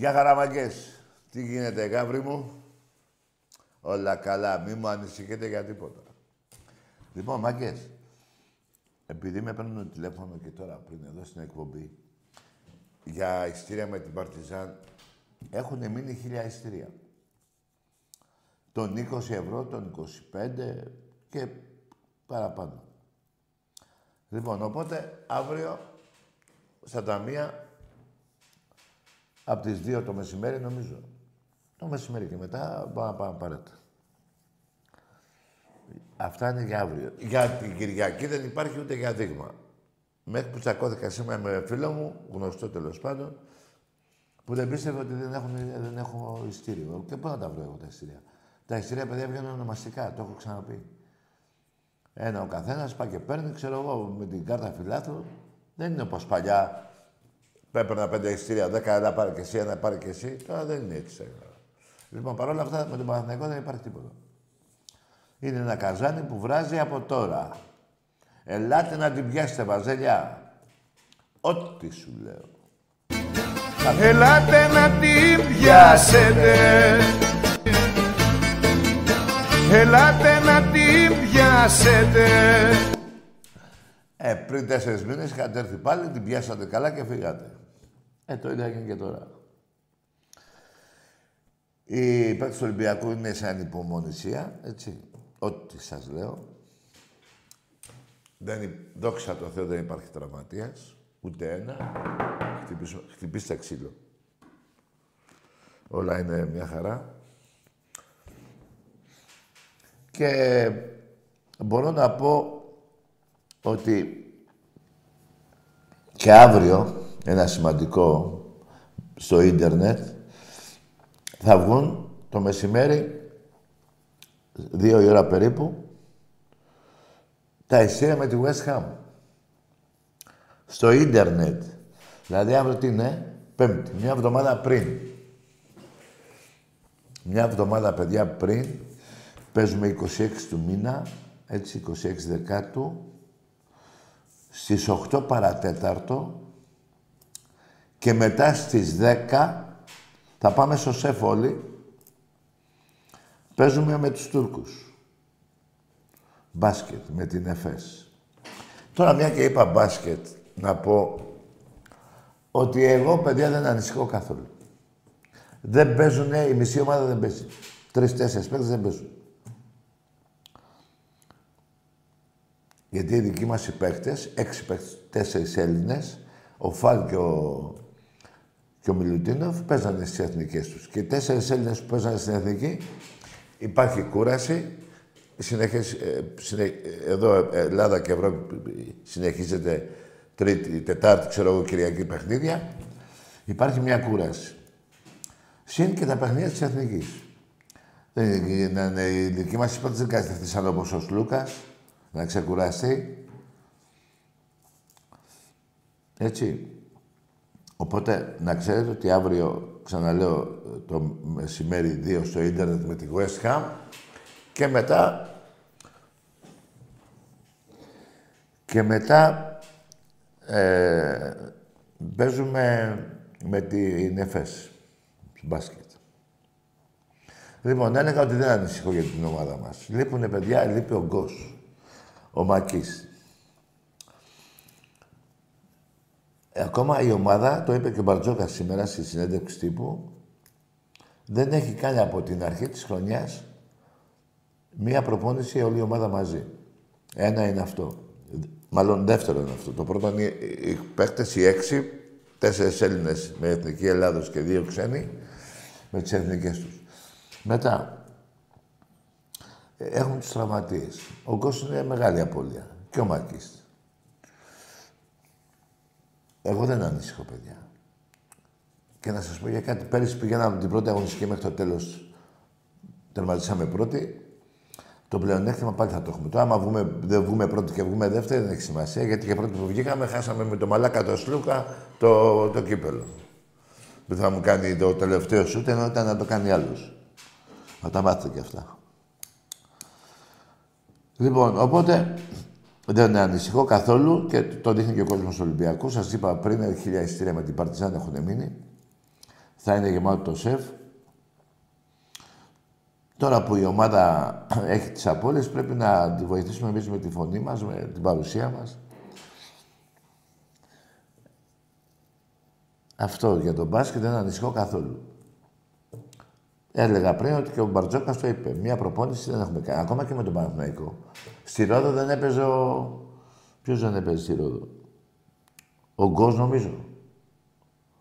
Γεια χαραμαγκές. Τι γίνεται, γάβρι μου; Όλα καλά. Μη μου ανησυχείτε για τίποτα. Λοιπόν, μαγκές. Επειδή με παίρνουν τηλέφωνο και τώρα πριν εδώ στην εκπομπή για ειστήρια με την Παρτιζάν, έχουν μείνει χίλια ειστήρια. Τον 20 ευρώ, τον 25 και παραπάνω. Λοιπόν, οπότε αύριο στα ταμεία από τις 2 το μεσημέρι νομίζω. Το μεσημέρι και μετά πάμε να πάμε πάρετε. Αυτά είναι για αύριο. Για την Κυριακή δεν υπάρχει ούτε για δείγμα. Μέχρι που τσακώθηκα σήμερα με φίλο μου, γνωστό τέλος πάντων, που δεν πίστευε ότι δεν, έχουν, δεν έχω ειστήριο. Και πού να τα βρω εγώ τα ειστήρια; Τα ειστήρια, παιδιά, βγαίνουν ονομαστικά, το έχω ξαναπεί. Ένα ο καθένας πάει και παίρνει, ξέρω εγώ, με την κάρτα φιλάθλου. Δεν είναι όπως παλιά Έπαιρνα πέντε ειστήρια, δέκα, ένα πάρει και εσύ, ένα πάρει και εσύ. Τώρα δεν είναι έτσι. Λοιπόν, παρόλα αυτά με τον Παναθηναϊκό δεν υπάρχει τίποτα. Είναι ένα καζάνι που βράζει από τώρα. Ελάτε να την πιάσετε, βαζέλια. Ό,τι σου λέω. Ελάτε να την πιάσετε. Ελάτε να την πιάσετε. Ε, πριν τέσσερις μήνες είχατε έρθει πάλι, την πιάσατε καλά και φύγατε. Ε, το ίδιο έγινε και τώρα. Η παίκτες του Ολυμπιακού είναι σε ανυπομονησία, έτσι. Ό,τι σας λέω. Δεν, δόξα τω Θεώ δεν υπάρχει τραυματίας. Ούτε ένα. Χτυπήσω, χτυπήστε ξύλο. Όλα είναι μια χαρά. Και μπορώ να πω ότι και αύριο ένα σημαντικό στο ίντερνετ, θα βγουν το μεσημέρι, δύο η ώρα περίπου, τα εισήρια με τη West Ham. Στο ίντερνετ. Δηλαδή αύριο τι είναι, πέμπτη, μια εβδομάδα πριν. Μια εβδομάδα, παιδιά, πριν, παίζουμε 26 του μήνα, έτσι, 26 Δεκάτου, στις 8 παρατέταρτο, και μετά στις 10 θα πάμε στο σεφ όλοι. Παίζουμε με τους Τούρκους. Μπάσκετ με την ΕΦΕΣ. Τώρα μια και είπα μπάσκετ, να πω ότι εγώ, παιδιά, δεν ανησυχώ καθόλου. Δεν παίζουν, η μισή ομάδα δεν παίζει. Τρεις-τέσσερις παίκτες δεν παίζουν. Γιατί οι δικοί μας οι παίκτες, έξι παίκτες, τέσσερις Έλληνες, ο Φάλ και ο και ο Μιλουτίνοφ παίζανε στις εθνικές τους. Και οι τέσσερις Έλληνες που παίζανε στην εθνική, υπάρχει κούραση. Συνεχίζει, ε, συνε, εδώ Ελλάδα και Ευρώπη συνεχίζεται Τρίτη, Τετάρτη, ξέρω εγώ, Κυριακή παιχνίδια, υπάρχει μια κούραση. Συν και τα παιχνίδια της Εθνικής. η δική μας υπόθεση δεν κάνει σαν όπως ο Λούκας, να ξεκουραστεί. Έτσι. Οπότε, να ξέρετε ότι αύριο, ξαναλέω, το μεσημέρι δύο στο ίντερνετ με τη West Ham και μετά και μετά ε, παίζουμε με την ΕΦΕΣ στο μπάσκετ. Λοιπόν, έλεγα ότι δεν ανησυχώ για την ομάδα μας. Λείπουνε παιδιά, λείπει ο Γκος, ο Μακής. Ε, ακόμα η ομάδα, το είπε και ο Μπαρτζόκα σήμερα στη συνέντευξη τύπου, δεν έχει κάνει από την αρχή της χρονιάς μία προπόνηση όλη η ομάδα μαζί. Ένα είναι αυτό. Μάλλον δεύτερο είναι αυτό. Το πρώτο είναι οι παίκτες, οι έξι, τέσσερις Έλληνες με Εθνική Ελλάδος και δύο ξένοι, με τις εθνικές τους. Μετά, έχουν τους τραυματίες. Ο Γκος είναι μεγάλη απώλεια. Και ο Μάκης. Εγώ δεν ανήσυχω, παιδιά. Και να σας πω για κάτι. Πέρυσι πηγαίναμε την πρώτη αγωνιστική μέχρι το τέλος. Τερματίσαμε πρώτη. Το πλεονέκτημα πάλι θα το έχουμε. Τώρα, άμα βγούμε, δεν βγούμε πρώτη και βγούμε δεύτερη, δεν έχει σημασία. Γιατί και πρώτη που βγήκαμε, χάσαμε με το μαλάκα το Σλούκα το, το κύπελο. Που θα μου κάνει το τελευταίο σούτ, ενώ ήταν να το κάνει άλλος. Θα τα μάθετε και αυτά. Λοιπόν, οπότε δεν ανησυχώ καθόλου και το δείχνει και ο κόσμος Ολυμπιακού. Σας είπα πριν, χίλια ειστήρια με την Παρτιζάν έχουν μείνει. Θα είναι γεμάτο το σεφ. Τώρα που η ομάδα έχει τις απώλειες, πρέπει να τη βοηθήσουμε εμείς με τη φωνή μας, με την παρουσία μας. Αυτό για τον μπάσκετ δεν ανησυχώ καθόλου. Έλεγα πριν ότι και ο Μπαρτζόκας το είπε. Μία προπόνηση δεν έχουμε κάνει. Ακόμα και με τον Παναθηναϊκό. Στη Ρόδο δεν έπαιζε ο... Ποιος δεν έπαιζε στη Ρόδο; Ο Γκος νομίζω.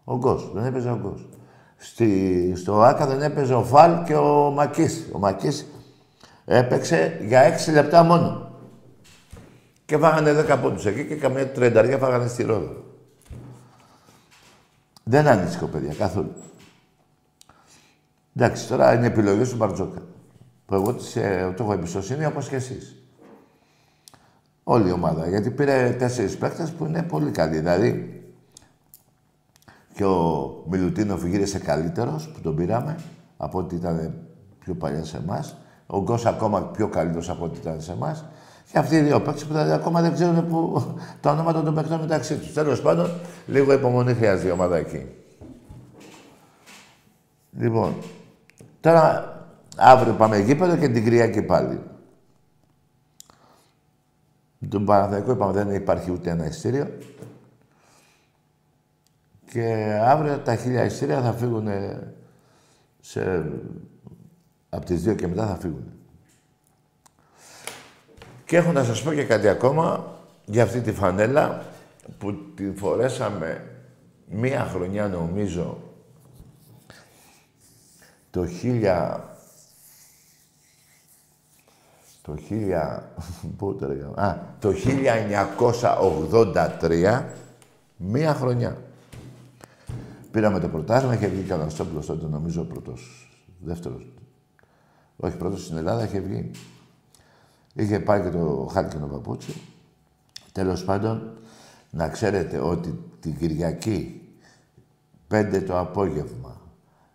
Ο Γκος. Δεν έπαιζε ο Γκος. Στη, στο Άκα δεν έπαιζε ο Φαλ και ο Μακής. Ο Μακής έπαιξε για έξι λεπτά μόνο. Και φάγανε δέκα πόντους εκεί και καμία τρενταριά φάγανε στη Ρόδο. Δεν ανήσυχο, παιδιά, καθόλου. Εντάξει, τώρα είναι επιλογή του Μπαρτζόκα. Που εγώ της, ε, το έχω εμπιστοσύνη όπως και εσείς. Όλη η ομάδα. Γιατί πήρε τέσσερις παίκτες που είναι πολύ καλοί. Δηλαδή, και ο Μιλουτίνοφ γύρισε καλύτερος που τον πήραμε από ό,τι ήταν πιο παλιά σε εμάς. Ο Γκος ακόμα πιο καλύτερος από ό,τι ήταν σε εμάς. Και αυτοί οι δύο παίκτες που δηλαδή, ακόμα δεν ξέρουν που, τα ονόματα των παίκτων μεταξύ τους. Τέλος πάντων, λίγο υπομονή χρειάζεται η ομάδα εκεί. Λοιπόν, τώρα αύριο πάμε γήπεδο και την Κυριακή πάλι. Τον Παναθηναϊκό είπαμε δεν υπάρχει ούτε ένα ειστήριο. Και αύριο τα χίλια εισιτήρια θα φύγουν σε... από τις δύο και μετά θα φύγουν. Και έχω να σας πω και κάτι ακόμα για αυτή τη φανέλα που τη φορέσαμε μία χρονιά νομίζω το χίλια... Το χίλια... Πού το Α, το 1983, μία χρονιά. Πήραμε το πρωτάθλημα, είχε βγει και ο Αναστόπουλος τότε, νομίζω, πρώτος, δεύτερος. Όχι πρώτος στην Ελλάδα, είχε βγει. Είχε πάει και το χάλκινο παπούτσι. Τέλος πάντων, να ξέρετε ότι την Κυριακή, πέντε το απόγευμα,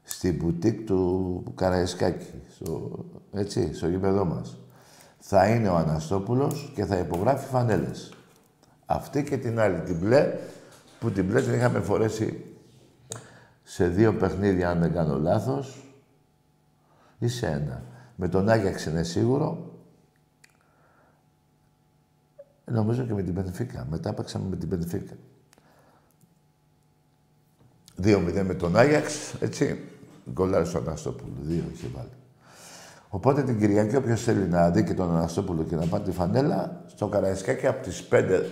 στην μπουτίκ του Καραϊσκάκη, στο, έτσι, στο γήπεδό μας, θα είναι ο Αναστόπουλος και θα υπογράφει φανέλες. Αυτή και την άλλη, την μπλε, που την μπλε την είχαμε φορέσει σε δύο παιχνίδια, αν δεν κάνω λάθος, ή σε ένα. Με τον Άγιαξ είναι σίγουρο. Νομίζω και με την Πενφύκα. Μετά παίξαμε με την Πενφύκα. 2-0 με τον Άγιαξ, έτσι. Γκολάρι στον Αναστόπουλο. Δύο είχε βάλει. Οπότε την Κυριακή, όποιος θέλει να δει και τον Αναστόπουλο και να πάρει τη φανέλα, στο Καραϊσκάκι από τις 5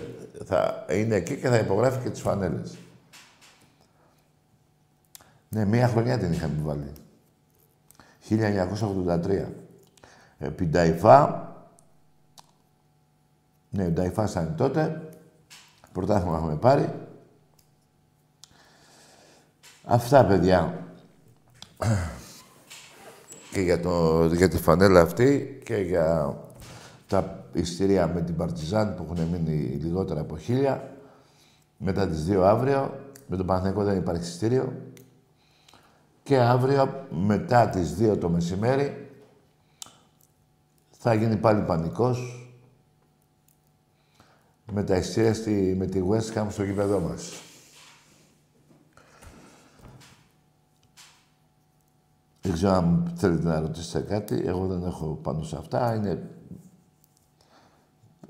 θα είναι εκεί και θα υπογράφει και τις φανέλες. Ναι, μία χρονιά την είχαμε βάλει. 1983. Επί Νταϊφά, ναι, Νταϊφά ήταν τότε, Πρωτάθλημα έχουμε πάρει. Αυτά, παιδιά. Και για, το, για τη φανέλα αυτή και για τα ειστήρια με την Παρτιζάν που έχουν μείνει λιγότερα από χίλια. Μετά τις δύο αύριο. Με τον Παναθηναϊκό δεν υπάρχει ειστήριο. Και αύριο μετά τις δύο το μεσημέρι θα γίνει πάλι πανικός με τα ειστήρια στη, με τη West Ham στο γήπεδό μας. Δεν ξέρω αν θέλετε να ρωτήσετε κάτι. Εγώ δεν έχω πάνω σε αυτά. Είναι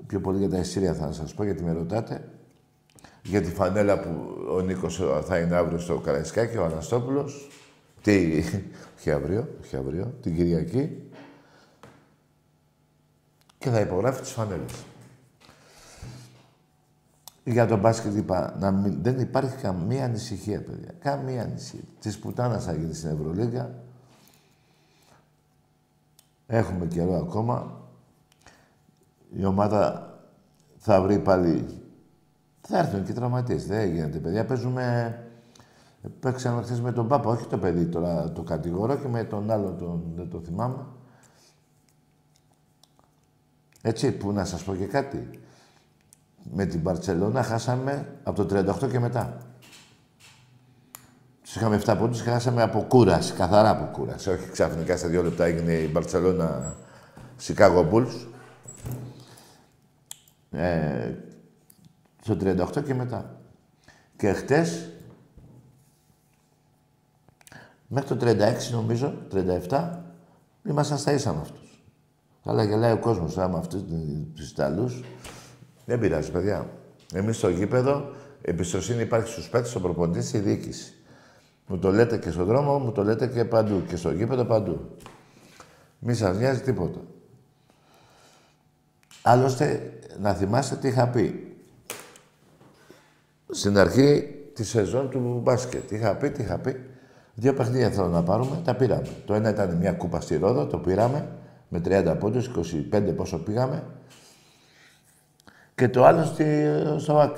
πιο πολύ για τα εισιτήρια θα σας πω, γιατί με ρωτάτε. Για τη φανέλα που ο Νίκος θα είναι αύριο στο Καραϊσκάκι, ο Αναστόπουλος. Τι, όχι αύριο, όχι αύριο, την Κυριακή. Και θα υπογράφει τις φανέλες. Για τον μπάσκετ είπα, να μην, δεν υπάρχει καμία ανησυχία, παιδιά. Καμία ανησυχία. Της πουτάνας θα γίνει στην Ευρωλίγα. Έχουμε καιρό ακόμα. Η ομάδα θα βρει πάλι... Θα έρθουν και τραυματίες. Δεν γίνεται, παιδιά. Παίζουμε... Παίξαμε χθες με τον Πάπα, όχι το παιδί τώρα το κατηγορώ και με τον άλλο τον, δεν το θυμάμαι. Έτσι, που να σας πω και κάτι. Με την Παρτσελώνα χάσαμε από το 38 και μετά. Τους είχαμε 7 πόντους και χάσαμε από κούραση, καθαρά από κούραση. Όχι ξαφνικά σε δύο λεπτά έγινε η Μπαρσελόνα Chicago Bulls. Ε, στο 38 και μετά. Και χτες, μέχρι το 36 νομίζω, 37, ήμασταν στα ίσα με αυτούς. Αλλά γελάει ο κόσμος άμα αυτούς τους Ιταλούς. Δεν πειράζει, παιδιά. Εμείς στο γήπεδο, εμπιστοσύνη υπάρχει στους παίκτες, στον προπονητή, στη διοίκηση. Μου το λέτε και στον δρόμο, μου το λέτε και παντού. Και στο γήπεδο παντού. Μη σας νοιάζει τίποτα. Άλλωστε, να θυμάστε τι είχα πει. Στην αρχή της σεζόν του μπάσκετ. Είχα πει, τι είχα πει. Δύο παιχνίδια θέλω να πάρουμε, τα πήραμε. Το ένα ήταν μια κούπα στη Ρόδο, το πήραμε με 30 πόντους, 25 πόσο πήγαμε. Και το άλλο στη, στο ΒΑΚ,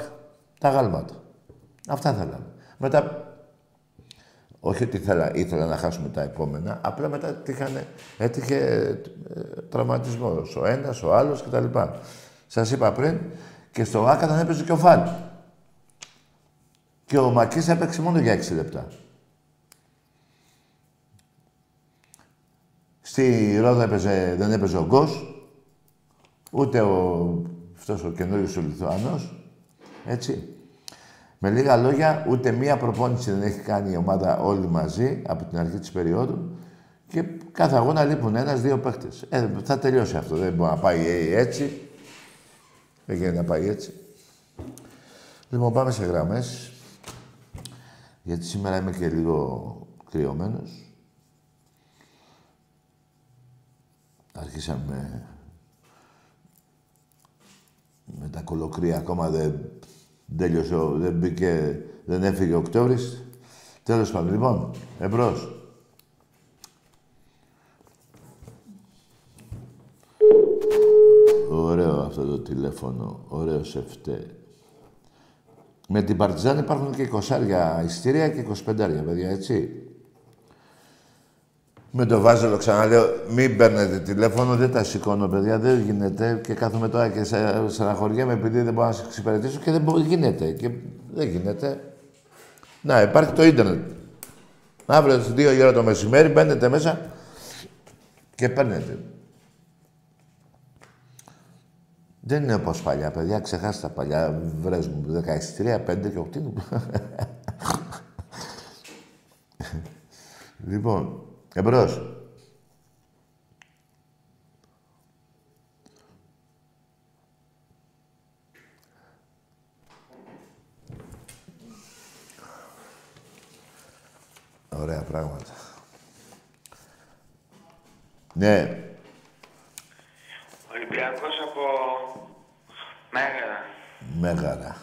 τα γάλματα. Αυτά θέλαμε. Μετά όχι ότι ήθελα, ήθελα να χάσουμε τα επόμενα, απλά μετά τύχανε, έτυχε ε, τραυματισμός. Ο ένας, ο άλλος κτλ. Σας είπα πριν και στο ΆΚΑ δεν έπαιζε και ο Φάλι. Και ο Μακής έπαιξε μόνο για 6 λεπτά. Στη Ρόδα έπαιζε, δεν έπαιζε ο Γκος, ούτε ο, αυτός ο καινούριος ο Λιθουανός, έτσι. Με λίγα λόγια, ούτε μία προπόνηση δεν έχει κάνει η ομάδα όλοι μαζί από την αρχή της περίοδου και κάθε αγώνα λείπουν ένας-δύο παίχτες. Ε, θα τελειώσει αυτό. Δεν μπορεί να πάει έτσι. Δεν γίνεται να πάει έτσι. Λοιπόν, πάμε σε γραμμές. Γιατί σήμερα είμαι και λίγο κρυωμένος. Αρχίσαμε με τα κολοκρία ακόμα δεν τέλειωσε, δεν μπήκε, δεν έφυγε ο Οκτώβρης. Τέλος πάντων, λοιπόν, εμπρός. Ωραίο αυτό το τηλέφωνο, ωραίο σε φταίει. Με την Παρτιζάν υπάρχουν και 20 ειστήρια και 25 παιδιά, έτσι. Με το Βάζελο ξαναλέω, μην παίρνετε τηλέφωνο, δεν τα σηκώνω, παιδιά, δεν γίνεται. Και κάθομαι τώρα και στεναχωριέμαι επειδή δεν μπορώ να σε εξυπηρετήσω και δεν μπορεί, γίνεται. Και δεν γίνεται. Να, υπάρχει το ίντερνετ. Αύριο στις 2 ώρα το μεσημέρι μπαίνετε μέσα και παίρνετε. Δεν είναι όπως παλιά, παιδιά. Ξεχάστε τα παλιά. Βρες μου, 13, 5 και 8. λοιπόν, Εμπρός. Ωραία πράγματα. Ναι. Ολυμπιακός από Μέγαρα. Μέγαρα.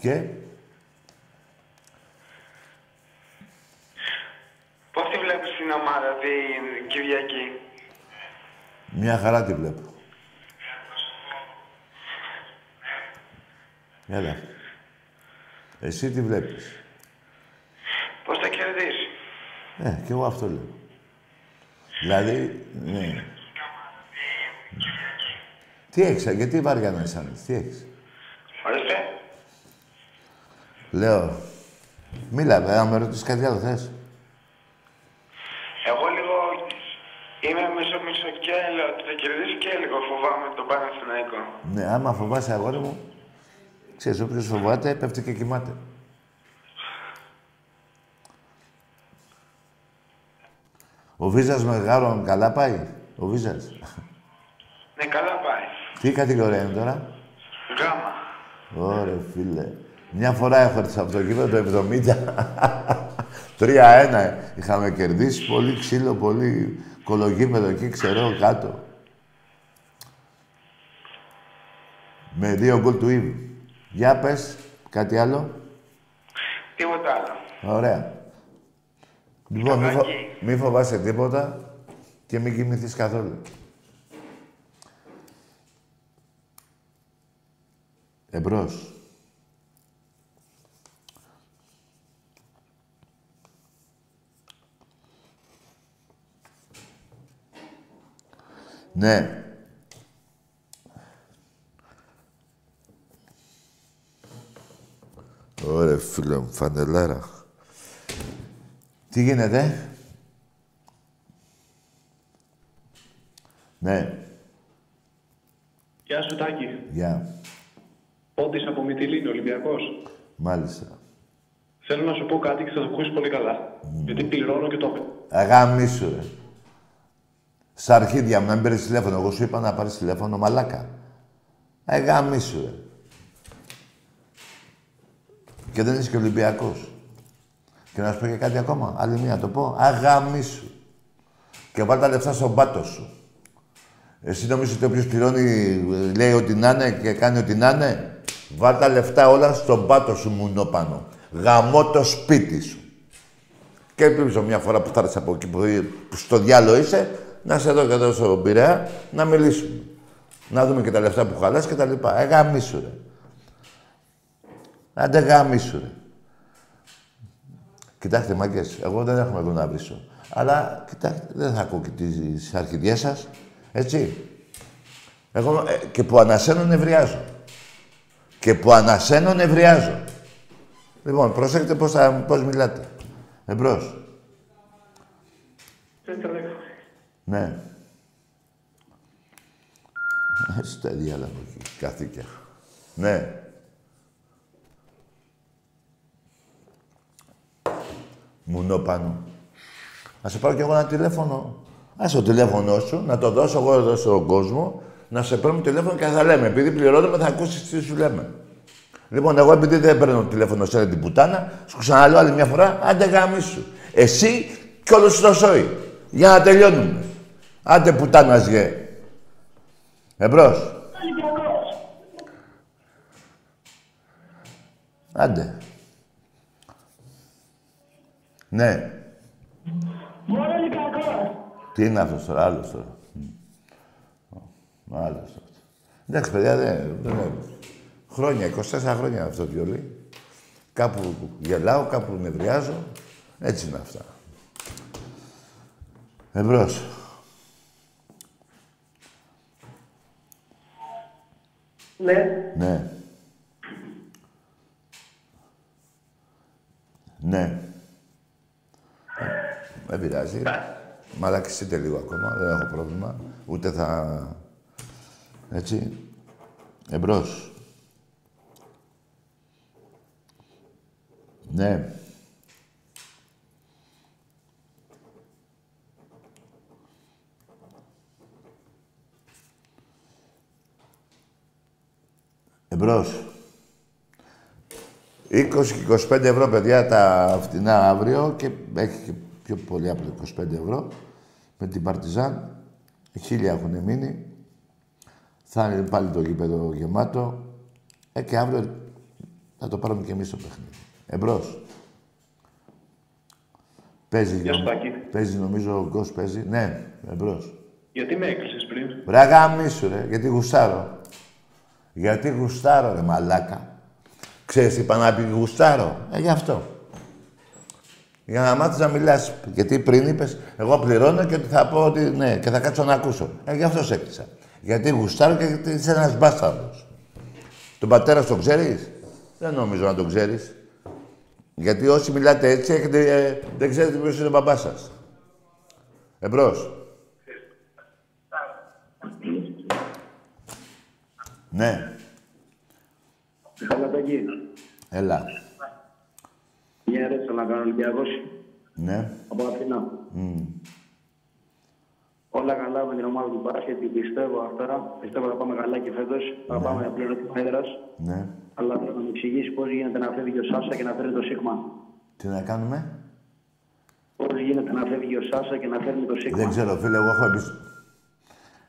Και; Πώς τη βλέπεις την ομάδα την Κυριακή; Μια χαρά τη βλέπω. Έλα. Εσύ τι βλέπεις. Πώς θα κερδίσει. Ε, κι εγώ αυτό λέω. Δηλαδή, ναι. Τι έχεις, ε, γιατί βαριά να αισθάνεσαι, τι έχεις; Ορίστε. Λέω, μίλα, ε, αν με ρωτήσεις κάτι άλλο θες; Εγώ λίγο είμαι μισό μισό και λέω ότι θα κερδίσει και λίγο φοβάμαι τον Παναθηναϊκό. Ναι, άμα φοβάσαι αγόρι μου, ξέρεις, όποιος φοβάται, πέφτει και κοιμάται. Ο Βίζας με Γάρον καλά πάει, ο Βίζας; Ναι, καλά πάει. Τι κατηγορία είναι τώρα; Γάμα. Ωραία, φίλε. Μια φορά έχω έρθει από το γήπεδο το 70. 3-1 είχαμε κερδίσει. Πολύ ξύλο, πολύ κολογήπεδο εκεί, ξέρω, κάτω. Με δύο γκολ του Ήβη. Για πες, κάτι άλλο. Τίποτα άλλο. Ωραία. Λοιπόν, μη, φο... Καπάκι. μη φοβάσαι τίποτα και μην κοιμηθείς καθόλου. Εμπρός. Ναι. Ωραία, φίλε μου, φανελάρα. Τι γίνεται; Ναι, Γεια σου Τάκη. γεια. Πόντης από Μυτιλίνη, Ολυμπιακός. Μάλιστα. Θέλω να σου πω κάτι και θα το ακούσεις πολύ καλά. Γιατί πληρώνω και το έχω. Αγάμισου, ρε. Στα αρχίδια μου, να μην παίρνεις τηλέφωνο. Εγώ σου είπα να πάρεις τηλέφωνο, μαλάκα. Αγάμισου, ρε. Και δεν είσαι και Ολυμπιακός. Και να σου πω και κάτι ακόμα. Άλλη μία το πω. Αγάμισου. Και βάλ τα λεφτά στον πάτο σου. Εσύ νομίζεις ότι όποιος πληρώνει ε, λέει ότι να είναι και κάνει ότι να είναι; Βάλ τα λεφτά όλα στον πάτο σου μουνό πάνω. Γαμώ το σπίτι σου. Και ελπίζω μια φορά που θα έρθεις από εκεί που, που στο διάλογο είσαι, να σε δω και εδώ στον Πειραιά, να μιλήσουμε. Να δούμε και τα λεφτά που χαλάς και τα λοιπά. Ε, γαμίσου, ρε. Άντε γαμίσου, ρε. Κοιτάξτε, μάγκες, εγώ δεν έχουμε εδώ να βρίσω. Αλλά, κοιτάξτε, δεν θα ακούω και τις αρχιδιές σας. Έτσι. Εγώ ε, και που ανασένω νευριάζω. Και που ανασένω νευριάζω. Λοιπόν, προσέξτε πώς, θα, πώς μιλάτε. Εμπρός. Ναι. Στα διάλα μου εκεί. Καθήκια. Ναι. Μουνό πάνω. Να σε πάρω κι εγώ ένα τηλέφωνο. Άσε το τηλέφωνο σου, να το δώσω εγώ εδώ στον κόσμο, να σε παίρνω τηλέφωνο και θα λέμε. Επειδή πληρώνουμε, θα ακούσεις τι σου λέμε. Λοιπόν, εγώ επειδή δεν παίρνω τηλέφωνο σε την πουτάνα, σου ξαναλέω άλλη μια φορά, άντε γάμισου. Εσύ κι όλος το σόι. Για να τελειώνουμε. Άντε πουτάνας γε. Εμπρός. Άντε. Ναι. Μόνο Ολυμπιακός. Τι είναι αυτός τώρα, άλλος τώρα. Μ. Άλλος αυτό. Εντάξει, παιδιά, δεν, δεν είναι. Χρόνια, 24 χρόνια αυτό το βιολί. Κάπου γελάω, κάπου νευριάζω. Έτσι είναι αυτά. Εμπρός. Ναι. Ναι. Ναι. Ε, Δεν πειράζει. Μαλακιστείτε λίγο ακόμα, δεν έχω πρόβλημα. Ούτε θα... Έτσι. Εμπρός. Ναι. Εμπρός. 20 και 25 ευρώ, παιδιά, τα φτηνά αύριο και έχει και πιο πολύ από το 25 ευρώ με την Παρτιζάν. Χίλια έχουν μείνει. Θα είναι πάλι το γήπεδο γεμάτο. Ε, και αύριο θα το πάρουμε και εμείς το παιχνίδι. Εμπρός. Παίζει, Γεια σου, νομ- Τάκη. παίζει νομίζω ο Γκος παίζει. Ναι, εμπρός. Γιατί με έκλεισες πριν; Ρε γαμίσου ρε, γιατί γουστάρω. Γιατί γουστάρω ρε μαλάκα. Ξέρεις τι είπα να πει γουστάρω. Ε, γι' αυτό. Για να μάθεις να μιλάς. Γιατί πριν είπες, εγώ πληρώνω και θα πω ότι ναι, και θα κάτσω να ακούσω. Ε, γι' αυτό σε έκλεισα. Γιατί γουστάρω και γιατί είσαι ένας μπάσταρδος. Τον πατέρα σου τον ξέρεις; Δεν νομίζω να τον ξέρεις. Γιατί όσοι μιλάτε έτσι, έχετε, ε, δεν ξέρετε ποιος είναι ο μπαμπάς σας. Εμπρός. Ναι, Καλατακή. έλα. Μια ερώτηση να κάνω Ολυμπιακός Ναι. από Αθηνά. Όλα καλά με την ομάδα του μπάσκετ, πιστεύω αυτά. Πιστεύω θα πάμε καλά και φέτος. Θα πάμε πλέον τη έδρας. Ναι. Αλλά θέλω να μου εξηγήσει πώς γίνεται να φεύγει ο Σάσα και να φέρει το Σίγμα. Τι να κάνουμε; Πώς γίνεται να φεύγει ο Σάσα και να φέρνει το Σίγμα. Δεν ξέρω, φίλε, εγώ έχω, εμπισ...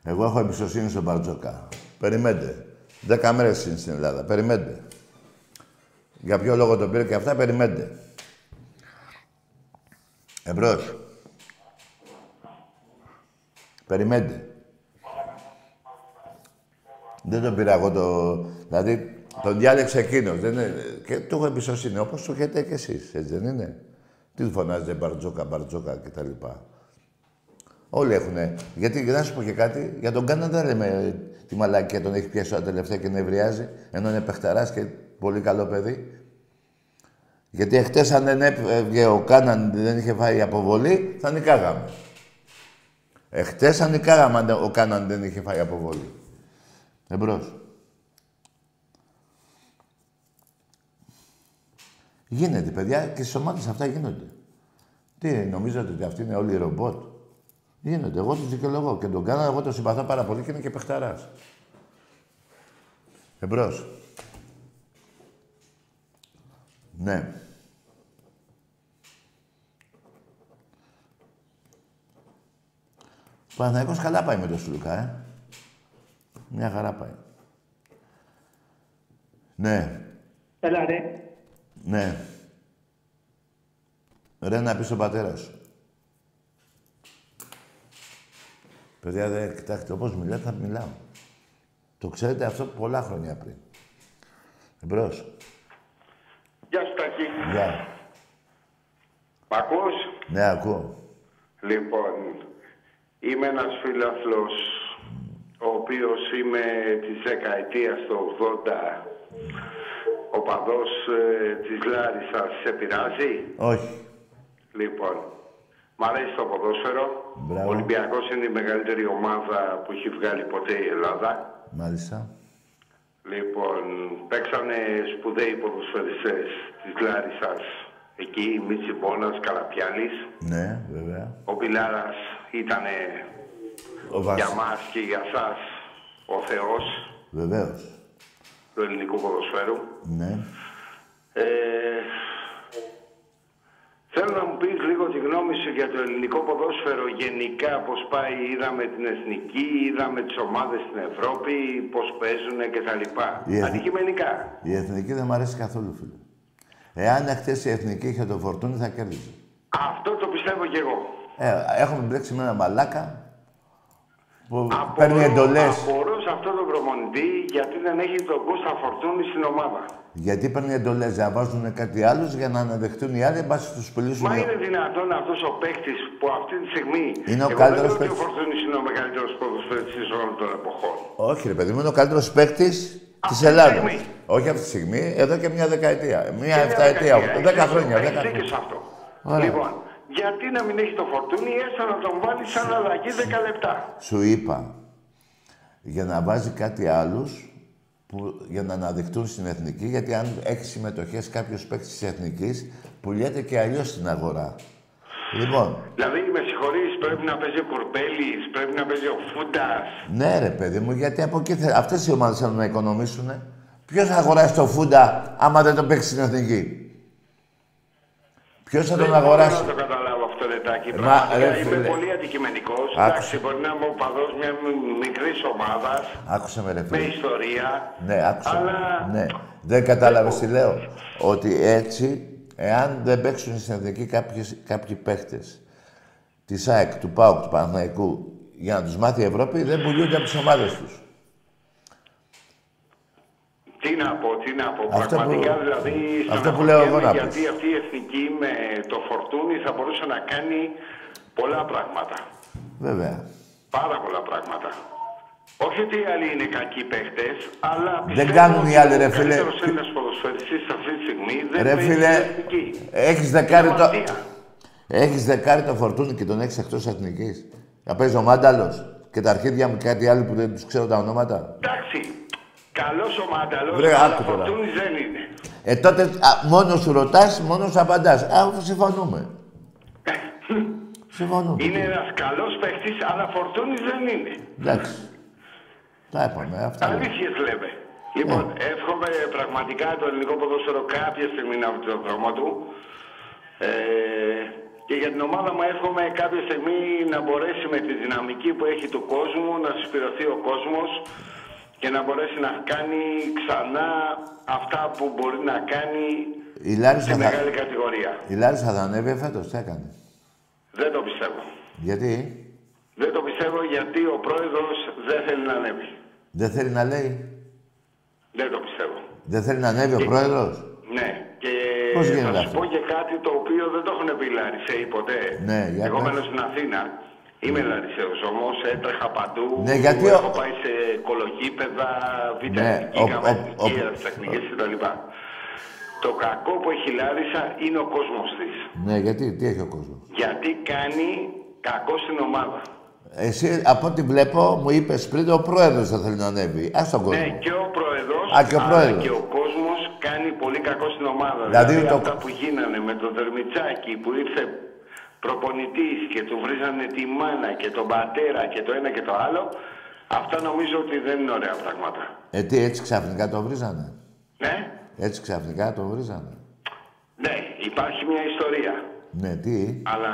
εγώ έχω εμπιστοσύνη στον Μπαρτζόκα. Περιμένετε. Δέκα μέρες είναι στην Ελλάδα. Περιμένετε. Για ποιο λόγο τον πήρε και αυτά, περιμένετε. Εμπρός. Περιμένετε. Δεν τον πήρα εγώ το... Δηλαδή, τον διάλεξε εκείνος. Δεν είναι... Και του έχω εμπιστοσύνη, όπως το έχετε κι εσείς, έτσι δεν είναι. Τι του φωνάζετε, Μπαρτζόκα, Μπαρτζόκα κτλ. Όλοι έχουνε. Γιατί, να σου πω και κάτι, για τον Κάναν δεν λέμε τη μαλακία τον έχει πιάσει τα τελευταία και νευριάζει, ενώ είναι παιχταράς και πολύ καλό παιδί. Γιατί εχθές αν δεν έβγε ο Κάναν δεν είχε φάει αποβολή, θα νικάγαμε. Εχθές θα νικάγαμε αν ο Κάναν δεν είχε φάει αποβολή. Εμπρός. Γίνεται, παιδιά, και στις ομάδες αυτά γίνονται. Τι, νομίζετε ότι αυτοί είναι όλοι ρομπότ. Γίνονται. Εγώ τους δικαιολογώ και τον κάνω. Εγώ τον συμπαθώ πάρα πολύ και είναι και παιχταράς. Εμπρός. Ναι. Παναθηναϊκός καλά πάει με τον Σλουκά, ε. Μια χαρά πάει. Ναι, Έλα ρε. ναι. Ρε να πεις στον πατέρα σου. Παιδιά, δεν κοιτάξτε, όπως μιλάτε θα μιλάω. Το ξέρετε αυτό πολλά χρόνια πριν. Εμπρός. Γεια σου Τάκη. Γεια. Μ' ακούς; Ναι, ακούω. Λοιπόν, είμαι ένας φίλαθλος ο οποίος είμαι της δεκαετίας του 80 ο παδός ε, της Λάρισας σε πειράζει. Όχι. Λοιπόν, μ' αρέσει το ποδόσφαιρο. Μπράβο. Ο Ολυμπιακός είναι η μεγαλύτερη ομάδα που έχει βγάλει ποτέ η Ελλάδα. Μάλιστα. Λοιπόν, παίξανε σπουδαίοι ποδοσφαιριστές της Λάρισας. Εκεί, Μίτσι Μπόνας, Καλαπιάλης. Ναι, βέβαια. Ο Πιλάρας ήταν Ο Βασ... για μας και για σας ο Θεός Βεβαίως. του ελληνικού ποδοσφαίρου. Ναι. Ε, θέλω να μου πεις λίγο τη γνώμη σου για το ελληνικό ποδόσφαιρο γενικά, πώς πάει, είδαμε την εθνική, είδαμε τις ομάδες στην Ευρώπη, πώς παίζουν κτλ. Η εθνική- Αντικειμενικά. Η εθνική δεν μου αρέσει καθόλου, φίλε. Εάν χτες η εθνική είχε το φορτούνι, θα κέρδιζε. Αυτό το πιστεύω κι εγώ. Ε, έχουμε μπλέξει με ένα μαλάκα που παίρνει εντολές. Απορώ σε αυτό το προμονητή γιατί δεν έχει τον Κώστα Φορτούνη στην ομάδα. Γιατί παίρνει εντολές να βάζουν κάτι άλλο για να αναδεχτούν οι άλλοι, εν πάση τους πουλήσουν. Μα είναι δυνατόν αυτός ο παίκτης που αυτή τη στιγμή. Είναι ο Εγώ καλύτερος δεν λέω ότι ο παίκτης. Φορτούνης είναι ο μεγαλύτερος ποδοσφαιριστής όλων των εποχών. Όχι, ρε παιδί μου, είναι ο καλύτερος παίκτης τη Αυτή της Ελλάδα. στιγμή. Όχι αυτή τη στιγμή, εδώ και μια δεκαετία. Μια Και μια εφταετία, δεκαετία. δέκα Έχεις χρόνια. δίκιο, Δέκα έχεις δίκιο χρόνια. σε αυτό. Ωραία. Λοιπόν, γιατί να μην έχει το Φορτούνη έστω να τον βάλει σαν αλλαγή 10 λεπτά. Σου είπα, για να βάζει κάτι άλλους που, για να αναδειχτούν στην εθνική, γιατί αν έχει συμμετοχές κάποιος παίκτης της εθνικής, πουλιέται και αλλιώς στην αγορά. Λοιπόν, Δηλαδή, με συγχωρείς, πρέπει να παίζει ο Κουρμπέλης, πρέπει να παίζει ο Φούντας. ναι ρε παιδί μου, γιατί από εκεί θε... αυτές οι ομάδες θέλουν να οικονομήσουν. Ποιος θα αγοράσει το Φούντα άμα δεν το παίξει στην εθνική; Ποιος θα τον αγοράσει. Δεν μπορώ να το καταλάβω αυτό, Ρετάκι. Μα, Πραγματικά ρε, είμαι φίλε. πολύ αντικειμενικός. Άκουσε. Εντάξει, μπορεί να είμαι ο παδός μιας μικρής ομάδας Άκουσε με ρε με φίλε. ιστορία. Ναι, άκουσα. Αλλά Ναι. Δεν κατάλαβες τι λέω. Ότι έτσι, εάν δεν παίξουν στην εθνική κάποιες, κάποιοι παίχτες της ΑΕΚ, του ΠΑΟΚ, του Παναθηναϊκού, για να τους μάθει η Ευρώπη, δεν πουλούνται από τις ομάδες τους. Τι να πω, τι να πω. Αυτό Πραγματικά που- δηλαδή. αυτό που λέω εγώ να στεναχωριέμαι πεις. Γιατί αυτή η εθνική με το φορτούνι θα μπορούσε να κάνει πολλά πράγματα. Βέβαια. Πάρα πολλά πράγματα. Όχι ότι οι άλλοι είναι κακοί παίχτες, αλλά Δεν πιστεύω κάνουν οι ότι άλλοι, ρε ο φίλε. καλύτερος Έλληνας ποδοσφαιριστής αυτή τη στιγμή δεν Ρε παίζει φίλε, στην εθνική. έχεις δεκάρι Είναι το... αμαρτία. Έχεις δεκάρι το φορτούνι και τον έχεις εκτός εθνικής. Να παίζει ο Μάνταλος και τα αρχίδια μου και κάτι άλλο που δεν τους ξέρω τα ονόματα. Εντάξει, καλός ο Μάνταλος, Βρε, αλλά άκου τώρα. Φορτούνης δεν είναι. Ε, τότε α, μόνος σου ρωτάς, μόνος σου απαντάς. Α, συμφωνούμε. συμφωνούμε. Είναι ένας καλός παίχτης, αλλά Φορτούνης δεν είναι. Εντάξει. Τα είπαμε, αυτά. λέμε. Αλήθειες λέμε. Λοιπόν, Ναι. εύχομαι πραγματικά το ελληνικό ποδόσφαιρο κάποια στιγμή να βρει τον δρόμο του. Ε, και για την ομάδα μου εύχομαι κάποια στιγμή να μπορέσει με τη δυναμική που έχει του κόσμου να συσπηρωθεί ο κόσμος και να μπορέσει να κάνει ξανά αυτά που μπορεί να κάνει Η Λάρισα, στη θα... μεγάλη κατηγορία. η Λάρισα θα ανέβει φέτος, τι έκανε; Δεν το πιστεύω. Γιατί; Δεν το πιστεύω γιατί ο πρόεδρος δεν θέλει να ανέβει. δεν θέλει να λέει; Δεν το πιστεύω. Δεν θέλει να ανέβει ο πρόεδρος; Ναι, και Πώς θα γίνεται σου αυτό; πω και κάτι το οποίο δεν το έχουν πει οι Λαρισαίοι ποτέ. Ναι, για Εγώ πες. μένω στην Αθήνα. Είμαι Λαρισαίος όμως, έτρεχα παντού. Ναι, γιατί ο- Έχω πάει σε κολοκύπεδα, β' Ναι, εθνική, ο- γάμα ο- εθνική, ο- αεροτεχνικές κτλ. Το κακό που έχει η Λάρισα είναι ο κόσμος της. Ναι, γιατί, τι έχει ο κόσμος; Γιατί κάνει κακό στην ομάδα. Εσύ, από ό,τι βλέπω, μου είπες πριν ο πρόεδρος θα θέλει να ανέβει. Ας τον κόσμο. Ναι, και ο πρόεδρος, Α, και ο αλλά πρόεδρος. και ο κόσμος κάνει πολύ κακό στην ομάδα. Δηλαδή, Δηλαδή, το- αυτά που γίνανε με τον Δερμιτσάκη που ήρθε προπονητής και του βρίζανε τη μάνα και τον πατέρα και το ένα και το άλλο, αυτά νομίζω ότι δεν είναι ωραία πράγματα. Ε, τι, έτσι ξαφνικά το βρίζανε; Ναι, Έτσι ξαφνικά το βρίζανε; ναι, υπάρχει μια ιστορία. Ναι, τι; Αλλά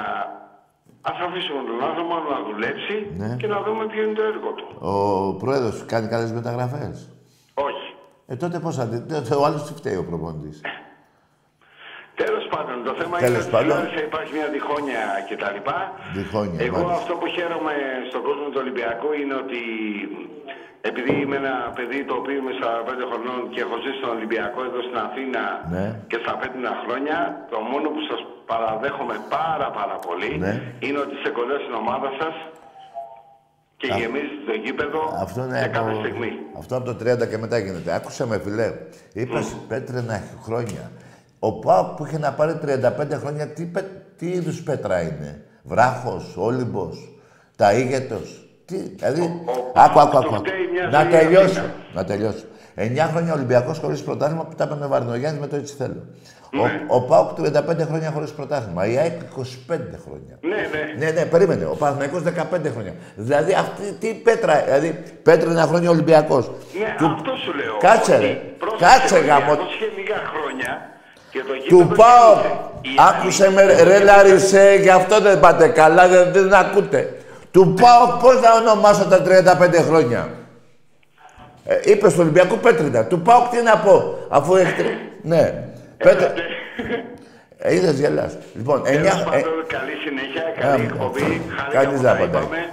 ας αφήσουμε τον άνθρωπο να δουλέψει Ναι. και να δούμε ποιο είναι το έργο του. Ο πρόεδρος κάνει καλές μεταγραφές; Όχι. Ε, τότε πώς θα δει. τότε Ο άλλος τι φταίει ο προπονητής; Τέλος πάντων, το θέμα Τέλος είναι ότι πάντων. στη Λάρισα υπάρχει μια διχόνοια κτλ. Διχόνοια, Εγώ μάλιστα. αυτό που χαίρομαι στον κόσμο του Ολυμπιακού είναι ότι επειδή είμαι ένα παιδί το οποίο είμαι 45 χρονών και έχω ζήσει στον Ολυμπιακό εδώ στην Αθήνα Ναι. και στα πέτρινα χρόνια, το μόνο που σας παραδέχομαι πάρα πάρα πολύ Ναι. είναι ότι είστε κοντά στην ομάδα σας και γεμίζετε το γήπεδο Αυτό είναι για κάθε από... στιγμή. Αυτό από το 30 και μετά γίνεται. Άκουσα με φιλέ. Είπα πέτρινα χρόνια. Ο Πάοκ που είχε να πάρει 35 χρόνια, τι, πε- τι είδους πέτρα είναι; Βράχος, όλυμπος, ταΐγετο. Τι, δηλαδή. ο άκου, άκου, Πάοκ άκου. του φταίει μια Να ζωή τελειώσω. Αθήνα. Να τελειώσω. 9 χρόνια Ολυμπιακός χωρίς πρωτάθλημα που τα έπαιρνε ο Βαρδινογιάννη με το έτσι θέλω. Ναι. Ο, ο Πάοκ 35 χρόνια χωρίς πρωτάθλημα. Η ΑΕΚ 25 χρόνια. Ναι, ναι. Ναι, ναι, περίμενε. Ο Παναθηναϊκός 15 χρόνια. Δηλαδή αυτή τι πέτρα, δηλαδή πέτρινα χρόνια Ολυμπιακός. Ναι, αυτό σου λέω. Κάτσε, ότι ρε. πρόσεξε, Κάτσε, ο γάμο. Ολυμπιακός είχε λίγα χρόνια και το Του γήπεδο πάω. γέμιζε. Η Άκουσε άλλη- με, ρε, ρε Λάρισε, γι' αυτό δεν πάτε καλά, δεν, δεν ακούτε. Του πάω πώς να ονομάσω τα 35 χρόνια. Ε, είπες στον Ολυμπιακό Πέτρινα. Του πάω τι να πω, αφού έχετε... ναι. Πέτρα... Ε, είδες γελάς. Λοιπόν, 9... Τέλος Ε, πάντων, καλή συνέχεια, καλή ε, εκπομπή. Χάρηκα κανείς που δεν τα απαντάει. είπαμε.